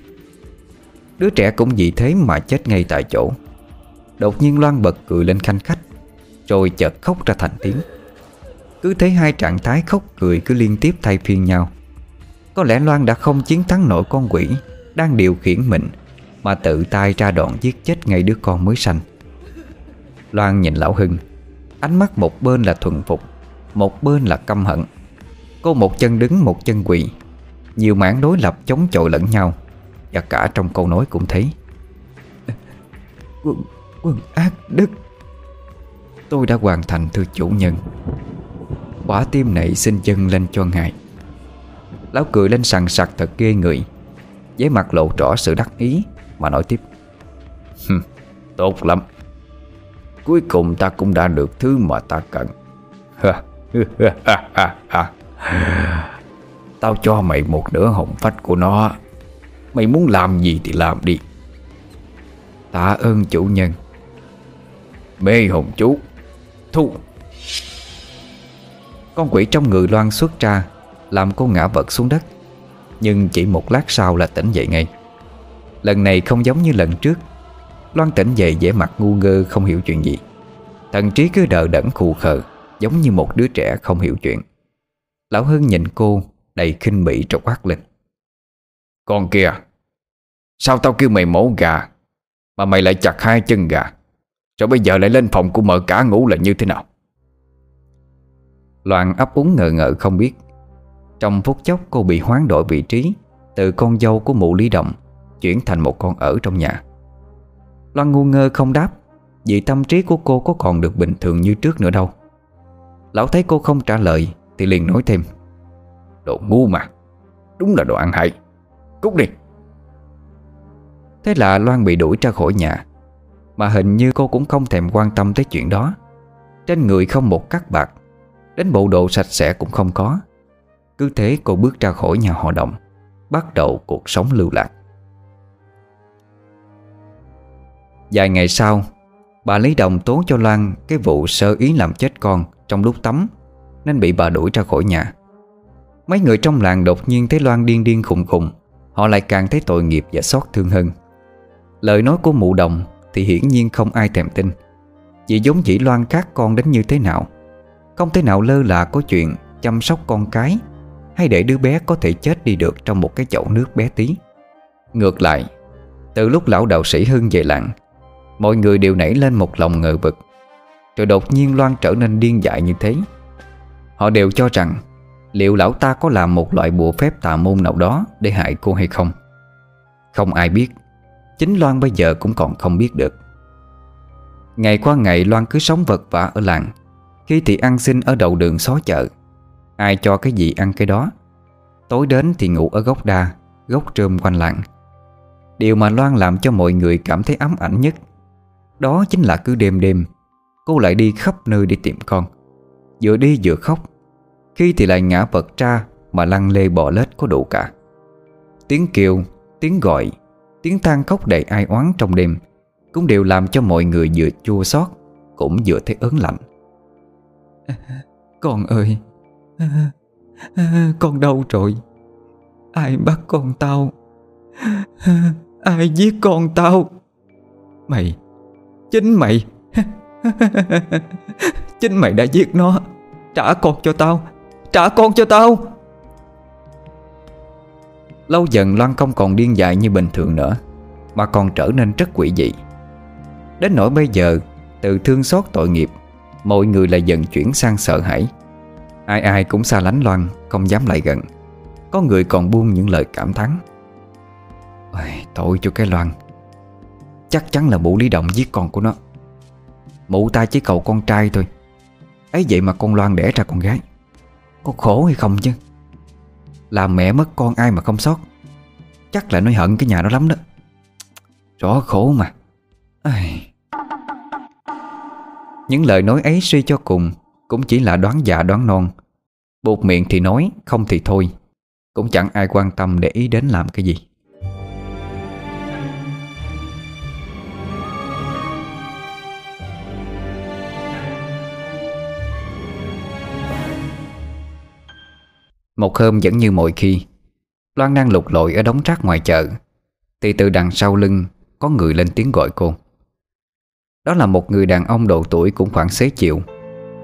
Đứa trẻ cũng vì thế mà chết ngay tại chỗ. Đột nhiên Loan bật cười lên khanh khách, Rồi chợt khóc ra thành tiếng. Cứ thấy hai trạng thái khóc cười cứ liên tiếp thay phiên nhau. Có lẽ Loan đã không chiến thắng nổi con quỷ Đang điều khiển mình Mà tự tay ra đoạn giết chết ngay đứa con mới sanh. Loan nhìn Lão Hưng Ánh mắt một bên là thuần phục Một bên là căm hận. Cô một chân đứng một chân quỳ Nhiều mảng đối lập chống chọi lẫn nhau Và cả trong câu nói cũng thấy Quân, quân ác đức. Tôi đã hoàn thành thưa chủ nhân. Quả tim nảy xin chân lên cho ngài. Lão cười lên sằng sặc thật ghê người. Với mặt lộ rõ sự đắc ý, Mà nói tiếp. Tốt lắm. Cuối cùng ta cũng đã được thứ mà ta cần. Tao cho mày một nửa hồn phách của nó. Mày muốn làm gì thì làm đi. Tạ ơn chủ nhân. Mê hồn chú. Thu. Con quỷ trong người loan xuất ra, Làm cô ngã vật xuống đất. Nhưng chỉ một lát sau là tỉnh dậy ngay. Lần này không giống như lần trước. Loan tỉnh dậy vẻ mặt ngu ngơ, không hiểu chuyện gì. Thần trí cứ đờ đẫn khù khờ, Giống như một đứa trẻ không hiểu chuyện. Lão Hưng nhìn cô, Đầy khinh bỉ trọc quát lên. Con kia, Sao tao kêu mày mổ gà, Mà mày lại chặt hai chân gà? Rồi bây giờ lại lên phòng của mợ cả ngủ là như thế nào? Loan ấp úng ngờ ngợ không biết. Trong phút chốc, cô bị hoán đổi vị trí, Từ con dâu của mụ Lý Động Chuyển thành một con ở trong nhà. Loan ngu ngơ không đáp, Vì tâm trí của cô có còn được bình thường như trước nữa đâu. Lão thấy cô không trả lời Thì liền nói thêm. Đồ ngu mà, Đúng là đồ ăn hại Cút đi. Thế là Loan bị đuổi ra khỏi nhà, Mà hình như cô cũng không thèm quan tâm tới chuyện đó. Trên người không một cắt bạc Đến bộ đồ sạch sẽ cũng không có. Cứ thế cô bước ra khỏi nhà họ động, Bắt đầu cuộc sống lưu lạc. Vài ngày sau, Bà Lý Đồng tố cho Loan Cái vụ sơ ý làm chết con Trong lúc tắm, Nên bị bà đuổi ra khỏi nhà. Mấy người trong làng đột nhiên thấy Loan điên điên khùng khùng, Họ lại càng thấy tội nghiệp và xót thương hơn. Lời nói của mụ đồng Thì hiển nhiên không ai thèm tin Vì giống chỉ Loan khác con đến như thế nào. Không thể nào lơ là có chuyện Chăm sóc con cái Hay để đứa bé có thể chết đi được Trong một cái chậu nước bé tí. Ngược lại, Từ lúc lão đạo sĩ Hưng về làng, Mọi người đều nảy lên một lòng ngờ vực, Rồi đột nhiên Loan trở nên điên dại như thế. Họ đều cho rằng Liệu lão ta có làm một loại bùa phép tà môn nào đó Để hại cô hay không. Không ai biết, Chính Loan bây giờ cũng còn không biết được. Ngày qua ngày Loan cứ sống vật vả ở làng khi thì ăn xin ở đầu đường xó chợ. Ai cho cái gì ăn cái đó. Tối đến thì ngủ ở gốc đa Gốc trơm quanh lặng. Điều mà Loan làm cho mọi người cảm thấy ấm ảnh nhất Đó chính là cứ đêm đêm Cô lại đi khắp nơi đi tìm con. Vừa đi vừa khóc. Khi thì lại ngã vật ra Mà lăn lê bò lết có đủ cả. Tiếng kêu, tiếng gọi Tiếng than khóc đầy ai oán trong đêm Cũng đều làm cho mọi người vừa chua xót Cũng vừa thấy ớn lạnh. Con ơi, Con đâu rồi. Ai bắt con tao? Ai giết con tao? Mày, Chính mày. Chính mày đã giết nó. Trả con cho tao. Trả con cho tao. Lâu dần Loan không còn điên dại như bình thường nữa, Mà còn trở nên rất quỷ dị. Đến nỗi bây giờ, Từ thương xót tội nghiệp Mọi người lại dần chuyển sang sợ hãi. Ai ai cũng xa lánh Loan Không dám lại gần. Có người còn buông những lời cảm thán. Ôi, Tội cho cái Loan. Chắc chắn là mụ lý động giết con của nó. Mụ ta chỉ cầu con trai thôi. Ấy vậy mà con Loan đẻ ra con gái. Có khổ hay không chứ? Làm mẹ mất con ai mà không sót? Chắc là nó hận cái nhà nó lắm đó. Rõ khổ mà. Ai... Những lời nói ấy suy cho cùng, Cũng chỉ là đoán già đoán non. Buộc miệng thì nói, Không thì thôi. Cũng chẳng ai quan tâm để ý đến làm cái gì. Một hôm vẫn như mọi khi, Loan đang lục lội ở đống rác ngoài chợ. Thì từ đằng sau lưng, Có người lên tiếng gọi cô. Đó là một người đàn ông độ tuổi cũng khoảng xế chiều.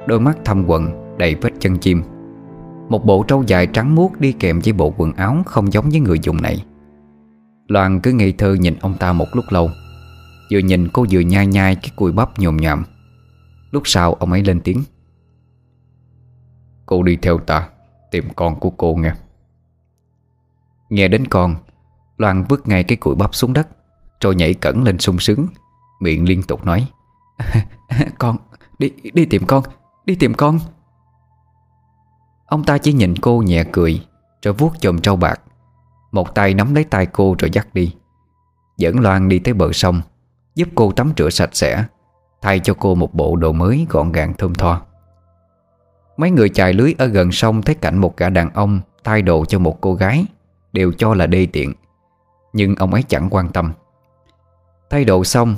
Đôi mắt thâm quần Đầy vết chân chim. Một bộ trâu dài trắng muốt đi kèm với bộ quần áo Không giống với người dùng này. Loan cứ ngây thơ nhìn ông ta một lúc lâu. Vừa nhìn cô vừa nhai nhai Cái cùi bắp nhồm nhòm. Lúc sau ông ấy lên tiếng. Cô đi theo ta, Tìm con của cô nghe. Nghe đến con, Loan vứt ngay cái cùi bắp xuống đất Rồi nhảy cẩn lên sung sướng. Miệng liên tục nói. Con, đi đi tìm con Đi tìm con. Ông ta chỉ nhìn cô nhẹ cười Rồi vuốt chùm trâu bạc. Một tay nắm lấy tay cô rồi dắt đi. Dẫn Loan đi tới bờ sông Giúp cô tắm rửa sạch sẽ Thay cho cô một bộ đồ mới gọn gàng thơm tho. Mấy người chài lưới ở gần sông Thấy cảnh một gã đàn ông Thay đồ cho một cô gái Đều cho là đê tiện. Nhưng ông ấy chẳng quan tâm. Thay đồ xong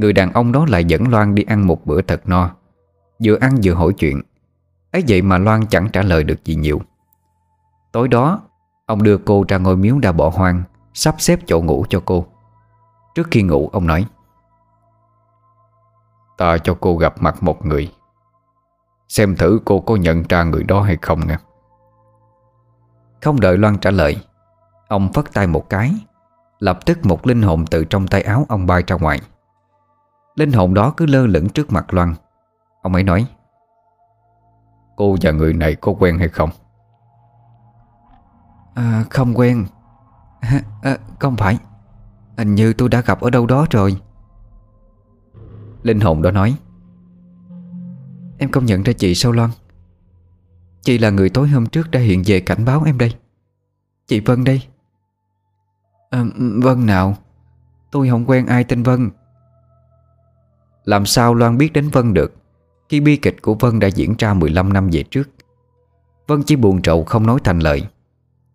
Người đàn ông đó lại dẫn Loan đi ăn một bữa thật no. Vừa ăn vừa hỏi chuyện. Ấy vậy mà Loan chẳng trả lời được gì nhiều. Tối đó, Ông đưa cô ra ngôi miếu đã bỏ hoang, Sắp xếp chỗ ngủ cho cô. Trước khi ngủ, ông nói, Ta cho cô gặp mặt một người. Xem thử cô có nhận ra người đó hay không nha. Không đợi Loan trả lời, Ông phất tay một cái, Lập tức một linh hồn từ trong tay áo ông bay ra ngoài. Linh hồn đó cứ lơ lửng trước mặt Loan. Ông ấy nói Cô và người này có quen hay không? À, không quen. À, Không phải. Hình như tôi đã gặp ở đâu đó rồi. Linh hồn đó nói Em không nhận ra chị sao Loan? Chị là người tối hôm trước đã hiện về cảnh báo em đây. Chị Vân đây. À, Vân nào. Tôi không quen ai tên Vân làm sao Loan biết đến Vân được, Khi bi kịch của Vân đã diễn ra 15 năm về trước? Vân chỉ buồn trầu không nói thành lời,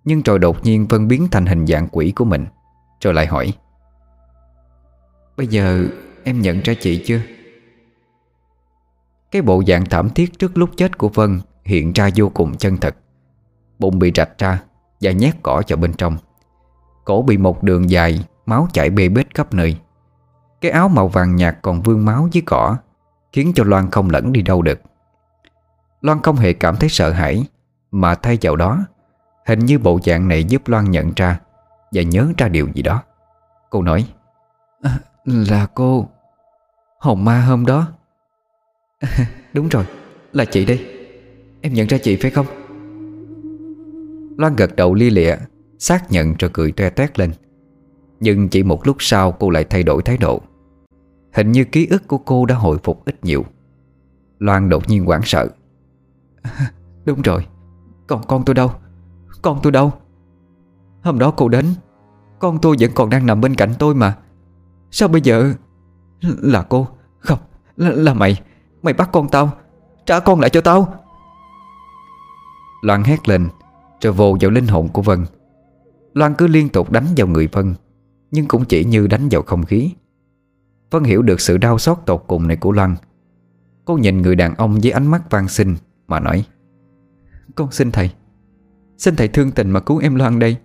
Nhưng rồi đột nhiên Vân biến thành hình dạng quỷ của mình, Rồi lại hỏi, Bây giờ em nhận ra chị chưa? Cái bộ dạng thảm thiết trước lúc chết của Vân Hiện ra vô cùng chân thật. Bụng bị rạch ra Và nhét cỏ vào bên trong. Cổ bị một đường dài, Máu chảy bê bết khắp nơi. Cái áo màu vàng nhạt còn vương máu với cỏ Khiến cho Loan không lẫn đi đâu được. Loan không hề cảm thấy sợ hãi Mà thay vào đó Hình như bộ dạng này giúp Loan nhận ra Và nhớ ra điều gì đó. Cô nói à, Là cô Hồng ma hôm đó. Đúng rồi Là chị đây. Em nhận ra chị phải không? Loan gật đầu lia lịa Xác nhận rồi cười toe toét lên. Nhưng chỉ một lúc sau cô lại thay đổi thái độ Hình như ký ức của cô đã hồi phục ít nhiều. Loan đột nhiên hoảng sợ. Đúng rồi. Còn con tôi đâu? Con tôi đâu? Hôm đó cô đến Con tôi vẫn còn đang nằm bên cạnh tôi mà. Sao bây giờ? Là cô. Không Là, là mày. Mày bắt con tao Trả con lại cho tao. Loan hét lên Rồi vồ vào linh hồn của Vân. Loan cứ liên tục đánh vào người Vân Nhưng cũng chỉ như đánh vào không khí. Vân hiểu được sự đau xót tột cùng này của Loan. Cô nhìn người đàn ông với ánh mắt van xin Mà nói, Con xin thầy. Xin thầy thương tình mà cứu em Loan đây.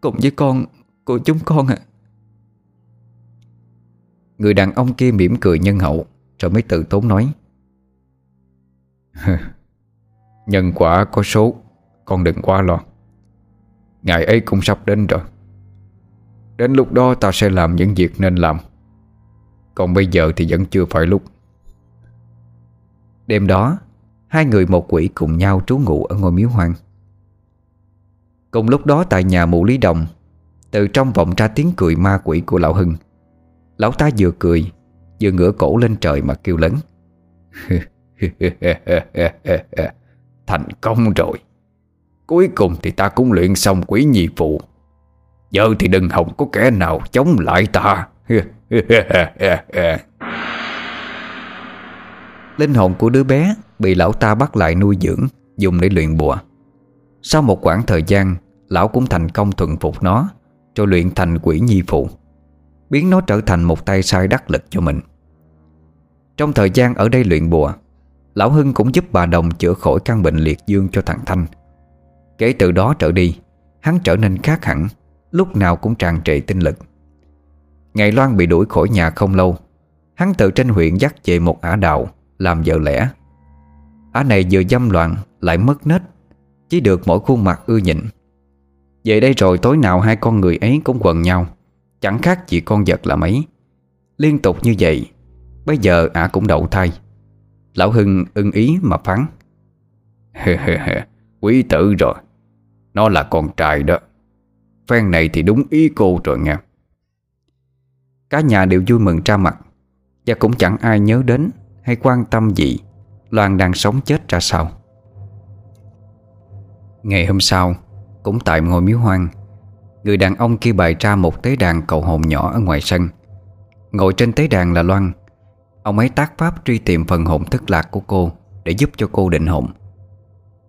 Cùng với con Của chúng con ạ. Người đàn ông kia mỉm cười nhân hậu, Rồi mới tự tốn nói Nhân quả có số, Con đừng quá lo. Ngày ấy cũng sắp đến rồi. Đến lúc đó ta sẽ làm những việc nên làm. Còn bây giờ thì vẫn chưa phải lúc. Đêm đó, Hai người một quỷ cùng nhau trú ngụ ở ngôi miếu hoang. Cùng lúc đó tại nhà mụ Lý Đồng, Từ trong vọng ra tiếng cười ma quỷ của lão Hưng. Lão ta vừa cười, Vừa ngửa cổ lên trời mà kêu lớn. Thành công rồi. Cuối cùng thì ta cũng luyện xong quỷ nhi phụ. Giờ thì đừng hòng có kẻ nào chống lại ta. Linh hồn của đứa bé Bị lão ta bắt lại nuôi dưỡng, Dùng để luyện bùa. Sau một quãng thời gian, Lão cũng thành công thuần phục nó, Cho luyện thành quỷ nhi phụ, Biến nó trở thành một tay sai đắc lực cho mình. Trong thời gian ở đây luyện bùa, Lão Hưng cũng giúp bà Đồng chữa khỏi căn bệnh liệt dương cho thằng Thanh. Kể từ đó trở đi, Hắn trở nên khác hẳn, Lúc nào cũng tràn trề tinh lực. Ngày Loan bị đuổi khỏi nhà không lâu, Hắn tự trên huyện dắt về một ả đào Làm vợ lẽ. Ả này vừa dâm loạn, lại mất nết, Chỉ được mỗi khuôn mặt ưa nhịn. Về đây rồi tối nào hai con người ấy cũng quần nhau, Chẳng khác gì con vật là mấy. Liên tục như vậy, Bây giờ ả cũng đậu thai. Lão Hưng ưng ý mà phán. Quý tử rồi, Nó là con trai đó. Phen này thì đúng ý cô rồi nha Cả nhà đều vui mừng ra mặt. Và cũng chẳng ai nhớ đến Hay quan tâm gì Loan đang sống chết ra sao. Ngày hôm sau, Cũng tại ngôi miếu hoang, Người đàn ông kia bày ra một tế đàn cầu hồn nhỏ ở ngoài sân. Ngồi trên tế đàn là Loan. Ông ấy tác pháp truy tìm phần hồn thất lạc của cô Để giúp cho cô định hồn.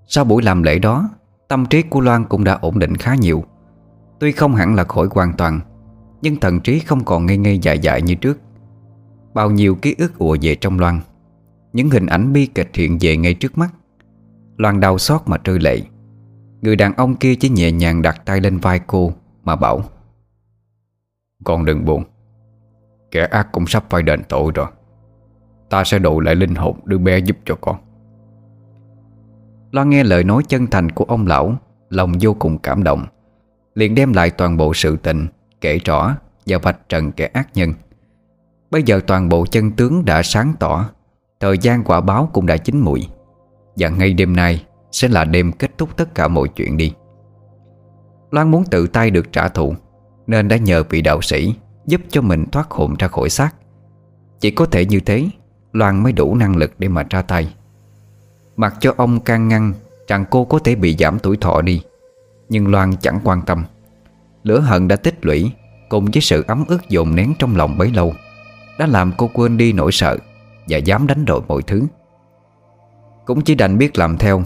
Sau buổi làm lễ đó, Tâm trí của Loan cũng đã ổn định khá nhiều. Tuy không hẳn là khỏi hoàn toàn nhưng thần trí không còn ngây ngây dại dại như trước. Bao nhiêu ký ức ùa về trong Loan, Những hình ảnh bi kịch hiện về ngay trước mắt. Loan đau xót mà rơi lệ. Người đàn ông kia chỉ nhẹ nhàng đặt tay lên vai cô Mà bảo, Con đừng buồn, Kẻ ác cũng sắp phải đền tội rồi. Ta sẽ độ lại linh hồn đứa bé giúp cho con. Loan nghe lời nói chân thành của ông lão, Lòng vô cùng cảm động, Liền đem lại toàn bộ sự tình Kể rõ và vạch trần kẻ ác nhân. Bây giờ toàn bộ chân tướng đã sáng tỏ, Thời gian quả báo cũng đã chín mùi Và ngay đêm nay Sẽ là đêm kết thúc tất cả mọi chuyện đi. Loan muốn tự tay được trả thù, Nên đã nhờ vị đạo sĩ Giúp cho mình thoát hồn ra khỏi xác. Chỉ có thể như thế, Loan mới đủ năng lực để mà ra tay. Mặc cho ông can ngăn Rằng cô có thể bị giảm tuổi thọ đi, Nhưng Loan chẳng quan tâm. Lửa hận đã tích lũy, Cùng với sự ấm ức dồn nén trong lòng bấy lâu, Đã làm cô quên đi nỗi sợ Và dám đánh đổi mọi thứ. Cũng chỉ đành biết làm theo,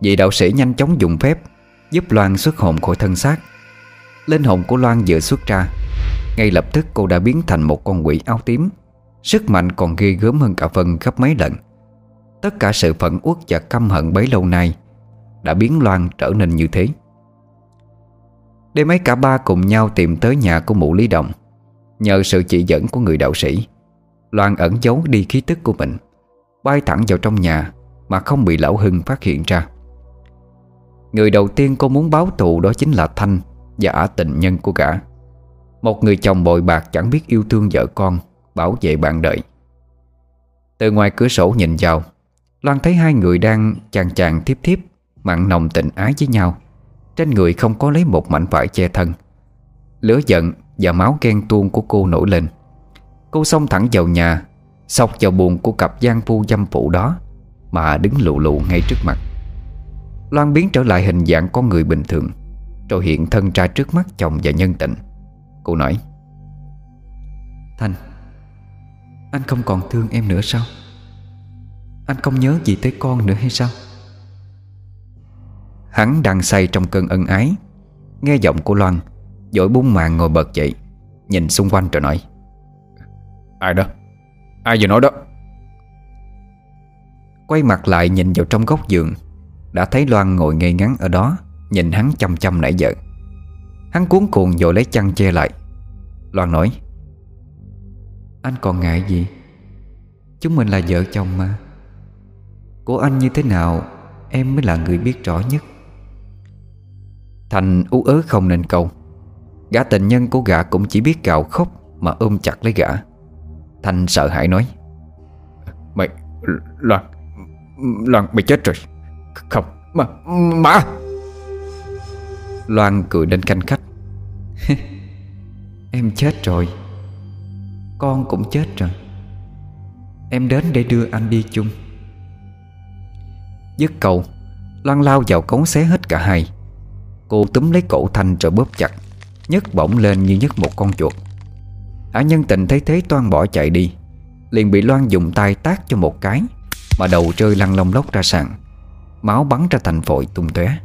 vì đạo sĩ nhanh chóng dùng phép Giúp Loan xuất hồn khỏi thân xác. Linh hồn của Loan vừa xuất ra, Ngay lập tức cô đã biến thành một con quỷ áo tím, Sức mạnh còn ghê gớm hơn cả Vân gấp mấy lần. Tất cả sự phẫn uất và căm hận bấy lâu nay Đã biến Loan trở nên như thế. Đêm ấy cả ba cùng nhau tìm tới nhà của mụ Lý Đồng. Nhờ sự chỉ dẫn của người đạo sĩ, Loan ẩn giấu đi khí tức của mình, Bay thẳng vào trong nhà Mà không bị lão Hưng phát hiện ra. Người đầu tiên cô muốn báo thù đó chính là Thanh Và ả tình nhân của gã. Một người chồng bội bạc chẳng biết yêu thương vợ con, Bảo vệ bạn đời. Từ ngoài cửa sổ nhìn vào, Loan thấy hai người đang chàng chàng tiếp tiếp Mặn nồng tình ái với nhau. Trên người không có lấy một mảnh vải che thân. Lửa giận và máu ghen tuông của cô nổi lên. Cô xông thẳng vào nhà Sọc vào buồn của cặp gian phu dâm phụ đó, Mà đứng lù lù ngay trước mặt. Loan biến trở lại hình dạng con người bình thường, Rồi hiện thân ra trước mắt chồng và nhân tình. Cô nói Thành Anh không còn thương em nữa sao? Anh không nhớ gì tới con nữa hay sao? Hắn đang say trong cơn ân ái. Nghe giọng của Loan Dội bung màn ngồi bật dậy Nhìn xung quanh rồi nói Ai đó? Ai vừa nói đó? Quay mặt lại nhìn vào trong góc giường Đã thấy Loan ngồi ngây ngắn ở đó Nhìn hắn chăm chăm nãy giờ. Hắn cuốn cuồng rồi lấy chăn che lại. Loan nói Anh còn ngại gì? Chúng mình là vợ chồng mà. Của anh như thế nào Em mới là người biết rõ nhất Thành ú ớ không nên câu. Gã tình nhân của gã cũng chỉ biết gào khóc Mà ôm chặt lấy gã. Thành sợ hãi nói Mày, Loan Loan mày chết rồi. Không, mà, mà. Loan cười đến canh khách. Em chết rồi. Con cũng chết rồi. Em đến để đưa anh đi chung. Dứt câu Loan lao vào cống xé hết cả hai Cô túm lấy cổ Thanh rồi bóp chặt, nhấc bổng lên như nhấc một con chuột. Ả nhân tình thấy thế toan bỏ chạy đi, Liền bị Loan dùng tay tác cho một cái, Mà đầu rơi lăn lông lốc ra sàn, Máu bắn ra thành phổi tung tóe.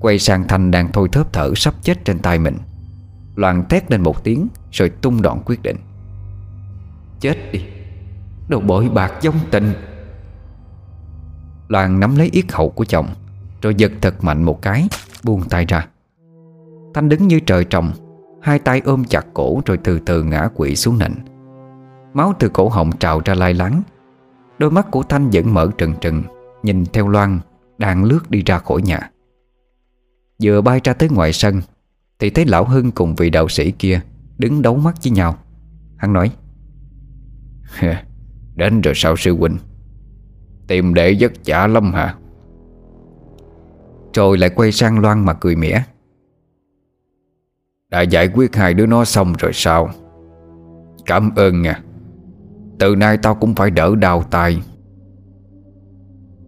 Quay sang Thanh đang thôi thớp thở sắp chết trên tay mình. Loan thét lên một tiếng Rồi tung đoạn quyết định. Chết đi Đồ bội bạc giống tình. Loan nắm lấy yết hậu của chồng Rồi giật thật mạnh một cái Buông tay ra. Thanh đứng như trời trồng, Hai tay ôm chặt cổ rồi từ từ ngã quỵ xuống nền. Máu từ cổ họng trào ra lai láng. Đôi mắt của Thanh vẫn mở trừng trừng, Nhìn theo Loan Đang lướt đi ra khỏi nhà. Vừa bay ra tới ngoài sân, Thì thấy Lão Hưng cùng vị đạo sĩ kia Đứng đấu mắt với nhau. Hắn nói Đến rồi sao sư huynh? Tìm đệ giấc chả lắm hả? Rồi lại quay sang Loan mà cười mỉa. Đã giải quyết hai đứa nó xong rồi sao? Cảm ơn nha. Từ nay tao cũng phải đỡ đau tay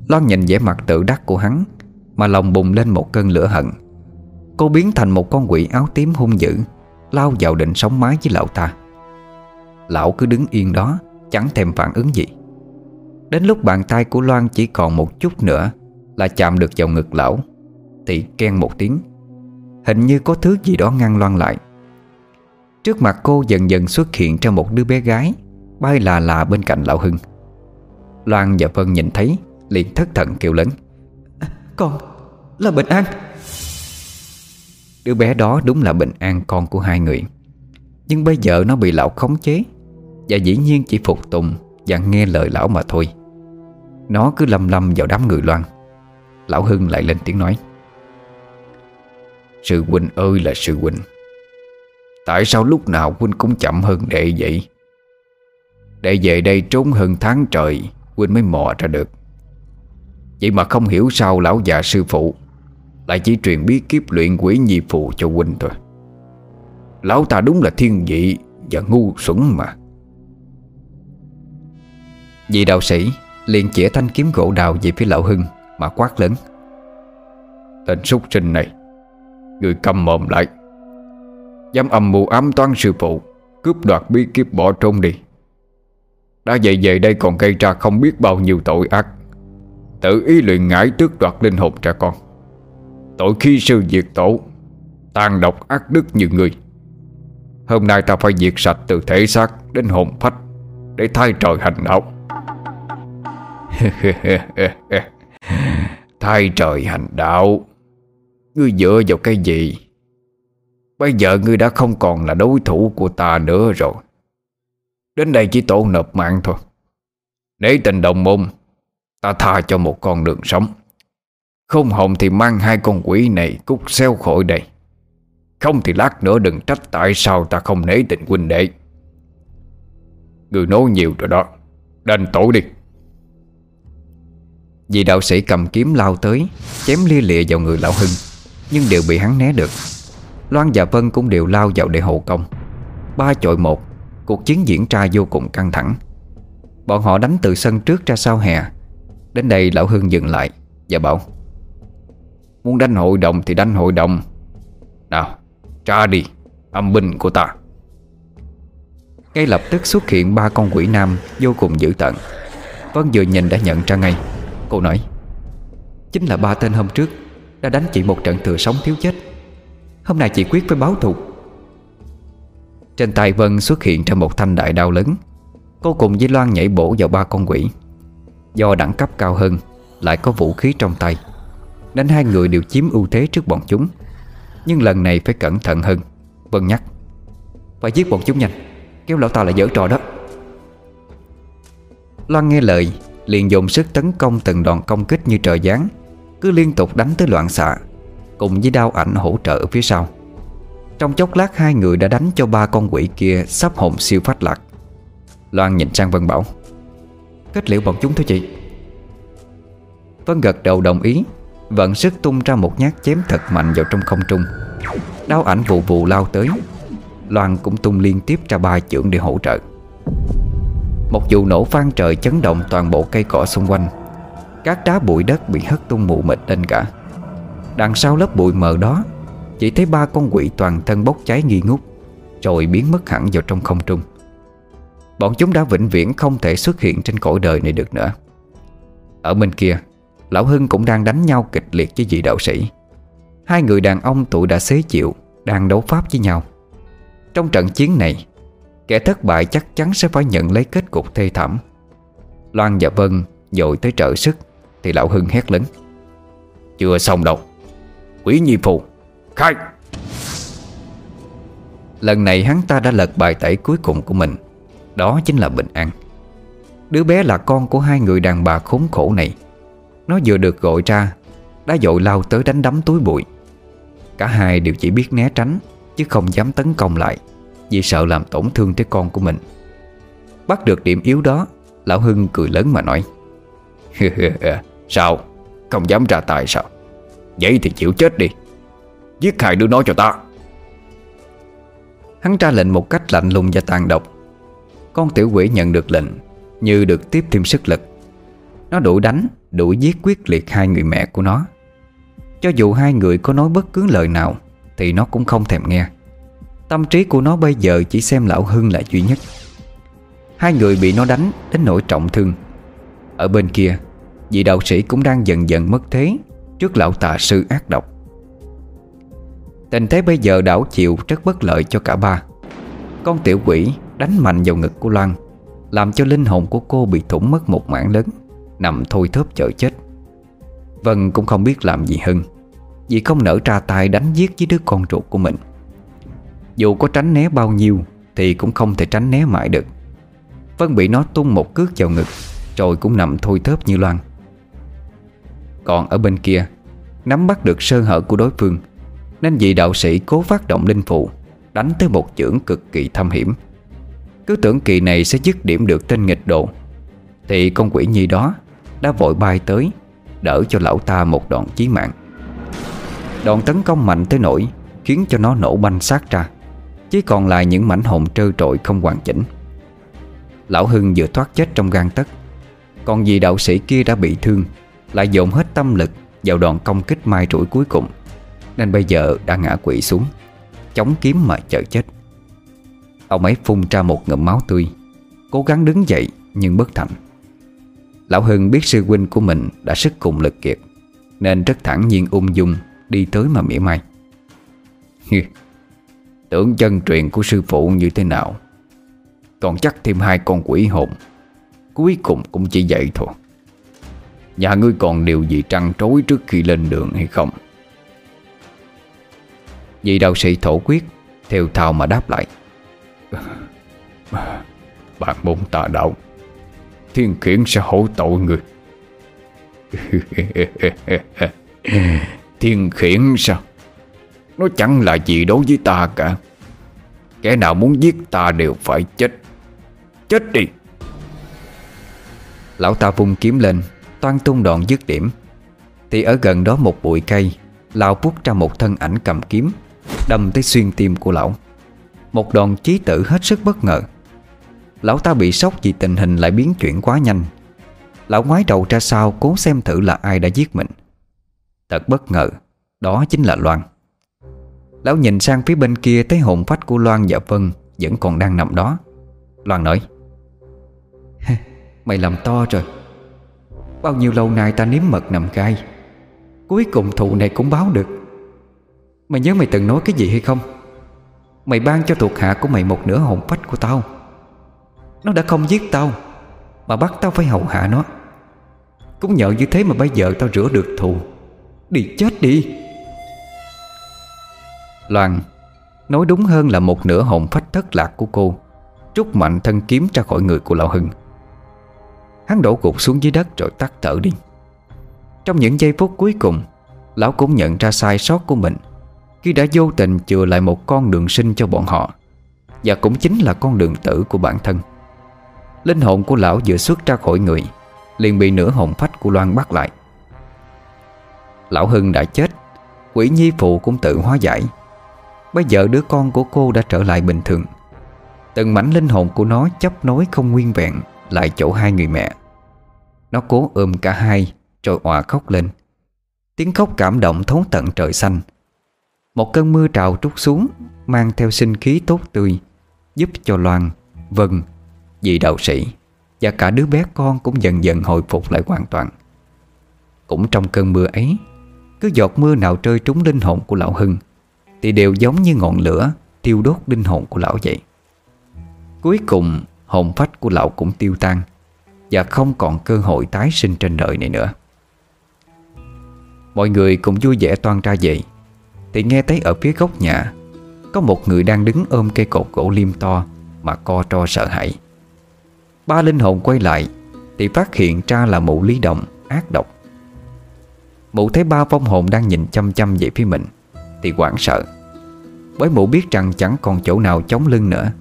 Loan nhìn vẻ mặt tự đắc của hắn, Mà lòng bùng lên một cơn lửa hận. Cô biến thành một con quỷ áo tím hung dữ, Lao vào định sống mái với lão ta. Lão cứ đứng yên đó, Chẳng thèm phản ứng gì. Đến lúc bàn tay của Loan chỉ còn một chút nữa Là chạm được vào ngực lão. Thì ken một tiếng. Hình như có thứ gì đó ngăn Loan lại. Trước mặt cô dần dần xuất hiện ra một đứa bé gái Bay là lạ bên cạnh lão Hưng. Loan và Vân nhìn thấy liền thất thần kêu lớn. À, Con là Bình An. Đứa bé đó đúng là Bình An con của hai người. Nhưng bây giờ nó bị lão khống chế Và dĩ nhiên chỉ phục tùng Và nghe lời lão mà thôi. Nó cứ lầm lầm vào đám người loan. Lão Hưng lại lên tiếng nói Sư huynh ơi là sư huynh. Tại sao lúc nào huynh cũng chậm hơn đệ vậy? Đệ về đây trốn hơn tháng trời, Huynh mới mò ra được. Vậy mà không hiểu sao lão già sư phụ Lại chỉ truyền bí kiếp luyện quỷ nhi phù cho huynh thôi. Lão ta đúng là thiên vị Và ngu xuẩn mà. Vị đạo sĩ liền chĩa thanh kiếm gỗ đào về phía lão Hưng Mà quát lớn. Tên súc sinh này Người cầm mồm lại. Dám âm mưu ám toán sư phụ, Cướp đoạt bí kiếp bỏ trốn đi. Đã vậy về đây còn gây ra không biết bao nhiêu tội ác. Tự ý luyện ngải tước đoạt linh hồn trẻ con. Tội khi sư diệt tổ, Tàn độc ác đức như người. Hôm nay ta phải diệt sạch từ thể xác đến hồn phách Để thay trời hành đạo Thay trời hành đạo. Ngươi dựa vào cái gì? Bây giờ ngươi đã không còn là đối thủ của ta nữa rồi. Đến đây chỉ tổ nộp mạng thôi. Nếu tình đồng môn, Ta tha cho một con đường sống. Không hồng thì mang hai con quỷ này Cút xeo khỏi đây. Không thì lát nữa đừng trách Tại sao ta không nể tình huynh đệ. Người nói nhiều rồi đó. Đành tổ đi. Vị đạo sĩ cầm kiếm lao tới, Chém lia lịa vào người lão Hưng. Nhưng đều bị hắn né được. Loan và Vân cũng đều lao vào để hộ công. Ba chọi một, Cuộc chiến diễn ra vô cùng căng thẳng. Bọn họ đánh từ sân trước ra sau hè. Đến đây lão Hưng dừng lại Và bảo, Muốn đánh hội đồng thì đánh hội đồng. Nào ra đi, Âm binh của ta. Ngay lập tức xuất hiện ba con quỷ nam Vô cùng dữ tợn. Vân vừa nhìn đã nhận ra ngay. Cô nói, Chính là ba tên hôm trước. Đã đánh chị một trận thừa sống thiếu chết. Hôm nay chị quyết phải báo thù. Trên tay Vân xuất hiện ra một thanh đại đao lớn. Cô cùng với Loan nhảy bổ vào ba con quỷ. Do đẳng cấp cao hơn, Lại có vũ khí trong tay. Nên hai người đều chiếm ưu thế trước bọn chúng. Nhưng lần này phải cẩn thận hơn. Vân nhắc. Phải giết bọn chúng nhanh. Kéo lão ta là dở trò đó. Loan nghe lời, Liền dùng sức tấn công từng đòn công kích như trời giáng. Cứ liên tục đánh tới loạn xạ, Cùng với đao ảnh hỗ trợ ở phía sau. Trong chốc lát, hai người đã đánh cho ba con quỷ kia Sắp hồn siêu phát lạc. Loan nhìn sang Vân bảo. Kết liễu bọn chúng thôi chị. Vân gật đầu đồng ý, Vận sức tung ra một nhát chém thật mạnh vào trong không trung. Đao ảnh vụ vụ lao tới. Loan cũng tung liên tiếp ra ba chưởng để hỗ trợ. Một vụ nổ vang trời chấn động toàn bộ cây cỏ xung quanh. Các đá bụi đất bị hất tung mù mịt lên cả. Đằng sau lớp bụi mờ đó, Chỉ thấy ba con quỷ toàn thân bốc cháy nghi ngút, Rồi biến mất hẳn vào trong không trung. Bọn chúng đã vĩnh viễn không thể xuất hiện trên cõi đời này được nữa. Ở bên kia, Lão Hưng cũng đang đánh nhau kịch liệt với vị đạo sĩ. Hai người đàn ông tuổi đã xế chịu, Đang đấu pháp với nhau. Trong trận chiến này, Kẻ thất bại chắc chắn sẽ phải nhận lấy kết cục thê thảm. Loan và Vân dội tới trợ sức. Thì lão Hưng hét lớn. Chưa xong đâu. Quý nhi phù Khai. Lần này hắn ta đã lật bài tẩy cuối cùng của mình. Đó chính là Bình An. Đứa bé là con của hai người đàn bà khốn khổ này. Nó vừa được gọi ra, Đã dội lao tới đánh đấm túi bụi. Cả hai đều chỉ biết né tránh, Chứ không dám tấn công lại, Vì sợ làm tổn thương tới con của mình. Bắt được điểm yếu đó, Lão Hưng cười lớn mà nói. Sao? Không dám ra tay sao? Vậy thì chịu chết đi. Giết hai đứa nó cho ta. Hắn ra lệnh một cách lạnh lùng và tàn độc. Con tiểu quỷ nhận được lệnh Như được tiếp thêm sức lực. Nó đủ đánh, đủ giết quyết liệt hai người mẹ của nó. Cho dù hai người có nói bất cứ lời nào Thì nó cũng không thèm nghe. Tâm trí của nó bây giờ chỉ xem lão Hưng là duy nhất. Hai người bị nó đánh đến nỗi trọng thương. Ở bên kia vì đạo sĩ cũng đang dần dần mất thế Trước lão tà sư ác độc. Tình thế bây giờ đảo chịu rất bất lợi cho cả ba. Con tiểu quỷ đánh mạnh vào ngực của Loan, Làm cho linh hồn của cô bị thủng mất một mảng lớn, Nằm thôi thớp chờ chết. Vân cũng không biết làm gì hơn, Vì không nỡ ra tay đánh giết với đứa con ruột của mình. Dù có tránh né bao nhiêu Thì cũng không thể tránh né mãi được. Vân bị nó tung một cước vào ngực, Rồi cũng nằm thôi thớp như Loan. Còn ở bên kia, Nắm bắt được sơ hở của đối phương, Nên vị đạo sĩ cố phát động linh phụ, Đánh tới một chưởng cực kỳ thâm hiểm. Cứ tưởng kỳ này sẽ dứt điểm được tên nghịch độ, Thì con quỷ nhi đó Đã vội bay tới, Đỡ cho lão ta một đoạn chí mạng. Đòn tấn công mạnh tới nỗi Khiến cho nó nổ banh sát ra, Chỉ còn lại những mảnh hồn trơ trội không hoàn chỉnh. Lão Hưng vừa thoát chết trong gan tấc, Còn vì đạo sĩ kia đã bị thương lại dồn hết tâm lực Vào đòn công kích mai rủi cuối cùng. Nên bây giờ đã ngã quỵ xuống, Chống kiếm mà chờ chết. Ông ấy phun ra một ngụm máu tươi, Cố gắng đứng dậy nhưng bất thành. Lão Hưng biết sư huynh của mình Đã sức cùng lực kiệt, Nên rất thẳng nhiên ung dung Đi tới mà mỉa mai. Tưởng chân truyền của sư phụ như thế nào. Còn chắc thêm hai con quỷ hồn, Cuối cùng cũng chỉ vậy thôi. Nhà ngươi còn điều gì trăn trối trước khi lên đường hay không? Vị đạo sĩ thổ quyết, Theo thao mà đáp lại. Bạn môn tà đạo, Thiên khiển sẽ hổ tội người. Thiên khiển sao? Nó chẳng là gì đối với ta cả. Kẻ nào muốn giết ta đều phải chết. Chết đi! Lão ta vung kiếm lên Toan tung đòn dứt điểm. Thì ở gần đó một bụi cây Lão bút ra một thân ảnh cầm kiếm, Đâm tới xuyên tim của lão. Một đòn chí tử hết sức bất ngờ. Lão ta bị sốc vì tình hình lại biến chuyển quá nhanh. Lão ngoái đầu ra sau cố xem thử là ai đã giết mình. Thật bất ngờ, Đó chính là Loan. Lão nhìn sang phía bên kia Thấy hồn phách của Loan và Vân Vẫn còn đang nằm đó. Loan nói, Mày làm to rồi. Bao nhiêu lâu nay ta nếm mật nằm gai. Cuối cùng thù này cũng báo được. Mày nhớ mày từng nói cái gì hay không? Mày ban cho thuộc hạ của mày một nửa hồn phách của tao. Nó đã không giết tao, Mà bắt tao phải hầu hạ nó. Cũng nhờ như thế mà bây giờ tao rửa được thù. Đi chết đi. Loan, Nói đúng hơn là một nửa hồn phách thất lạc của cô. Trút mạnh thân kiếm ra khỏi người của Lão Hưng. Hắn đổ gục xuống dưới đất rồi tắt thở đi. Trong những giây phút cuối cùng, Lão cũng nhận ra sai sót của mình. Khi đã vô tình chừa lại một con đường sinh cho bọn họ, Và cũng chính là con đường tử của bản thân. Linh hồn của lão vừa xuất ra khỏi người, Liền bị nửa hồn phách của Loan bắt lại. Lão Hưng đã chết, Quỷ nhi phụ cũng tự hóa giải. Bây giờ đứa con của cô đã trở lại bình thường. Từng mảnh linh hồn của nó chấp nối không nguyên vẹn. Lại chỗ hai người mẹ. Nó cố ôm cả hai Rồi òa khóc lên. Tiếng khóc cảm động thấu tận trời xanh. Một cơn mưa trào trút xuống Mang theo sinh khí tốt tươi Giúp cho Loan, Vân, dì đạo sĩ Và cả đứa bé con cũng dần dần hồi phục lại hoàn toàn. Cũng trong cơn mưa ấy Cứ giọt mưa nào rơi trúng linh hồn của lão Hưng Thì đều giống như ngọn lửa Tiêu đốt linh hồn của lão vậy. Cuối cùng hồn phách của lão cũng tiêu tan Và không còn cơ hội tái sinh trên đời này nữa. Mọi người cũng vui vẻ toan ra về, Thì nghe thấy ở phía góc nhà, Có một người đang đứng ôm cây cột gỗ liêm to Mà co tro sợ hãi. Ba linh hồn quay lại, Thì phát hiện ra là mụ lý động ác độc. Mụ thấy ba vong hồn đang nhìn chăm chăm về phía mình, Thì hoảng sợ, Bởi mụ biết rằng chẳng còn chỗ nào chống lưng nữa.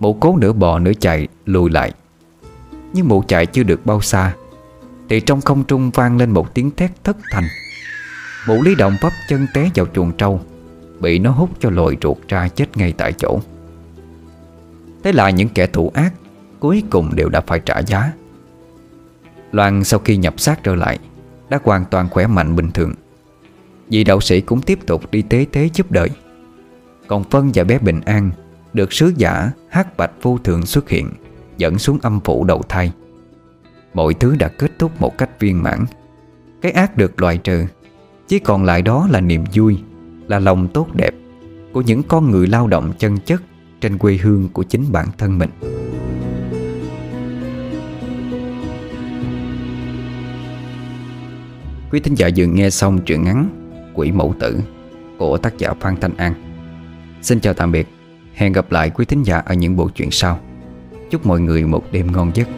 Mụ cố nửa bò nửa chạy lùi lại. Nhưng mụ chạy chưa được bao xa, Thì trong không trung vang lên một tiếng thét thất thành. Mụ lý động bắp chân té vào chuồng trâu, Bị nó hút cho lồi ruột ra chết ngay tại chỗ. Thế là những kẻ thủ ác Cuối cùng đều đã phải trả giá. Loan sau khi nhập xác trở lại, Đã hoàn toàn khỏe mạnh bình thường. Vị đạo sĩ cũng tiếp tục đi tế tế giúp đợi Còn Phân và bé Bình An được sứ giả hát bạch vô thường xuất hiện, Dẫn xuống âm phủ đầu thai. Mọi thứ đã kết thúc một cách viên mãn. Cái ác được loại trừ, Chỉ còn lại đó là niềm vui, Là lòng tốt đẹp Của những con người lao động chân chất Trên quê hương của chính bản thân mình. Quý thính giả vừa nghe xong truyện ngắn Quỷ Mẫu Tử của tác giả Phan Thanh An. Xin chào tạm biệt. Hẹn gặp lại quý thính giả ở những bộ truyện sau. Chúc mọi người một đêm ngon giấc.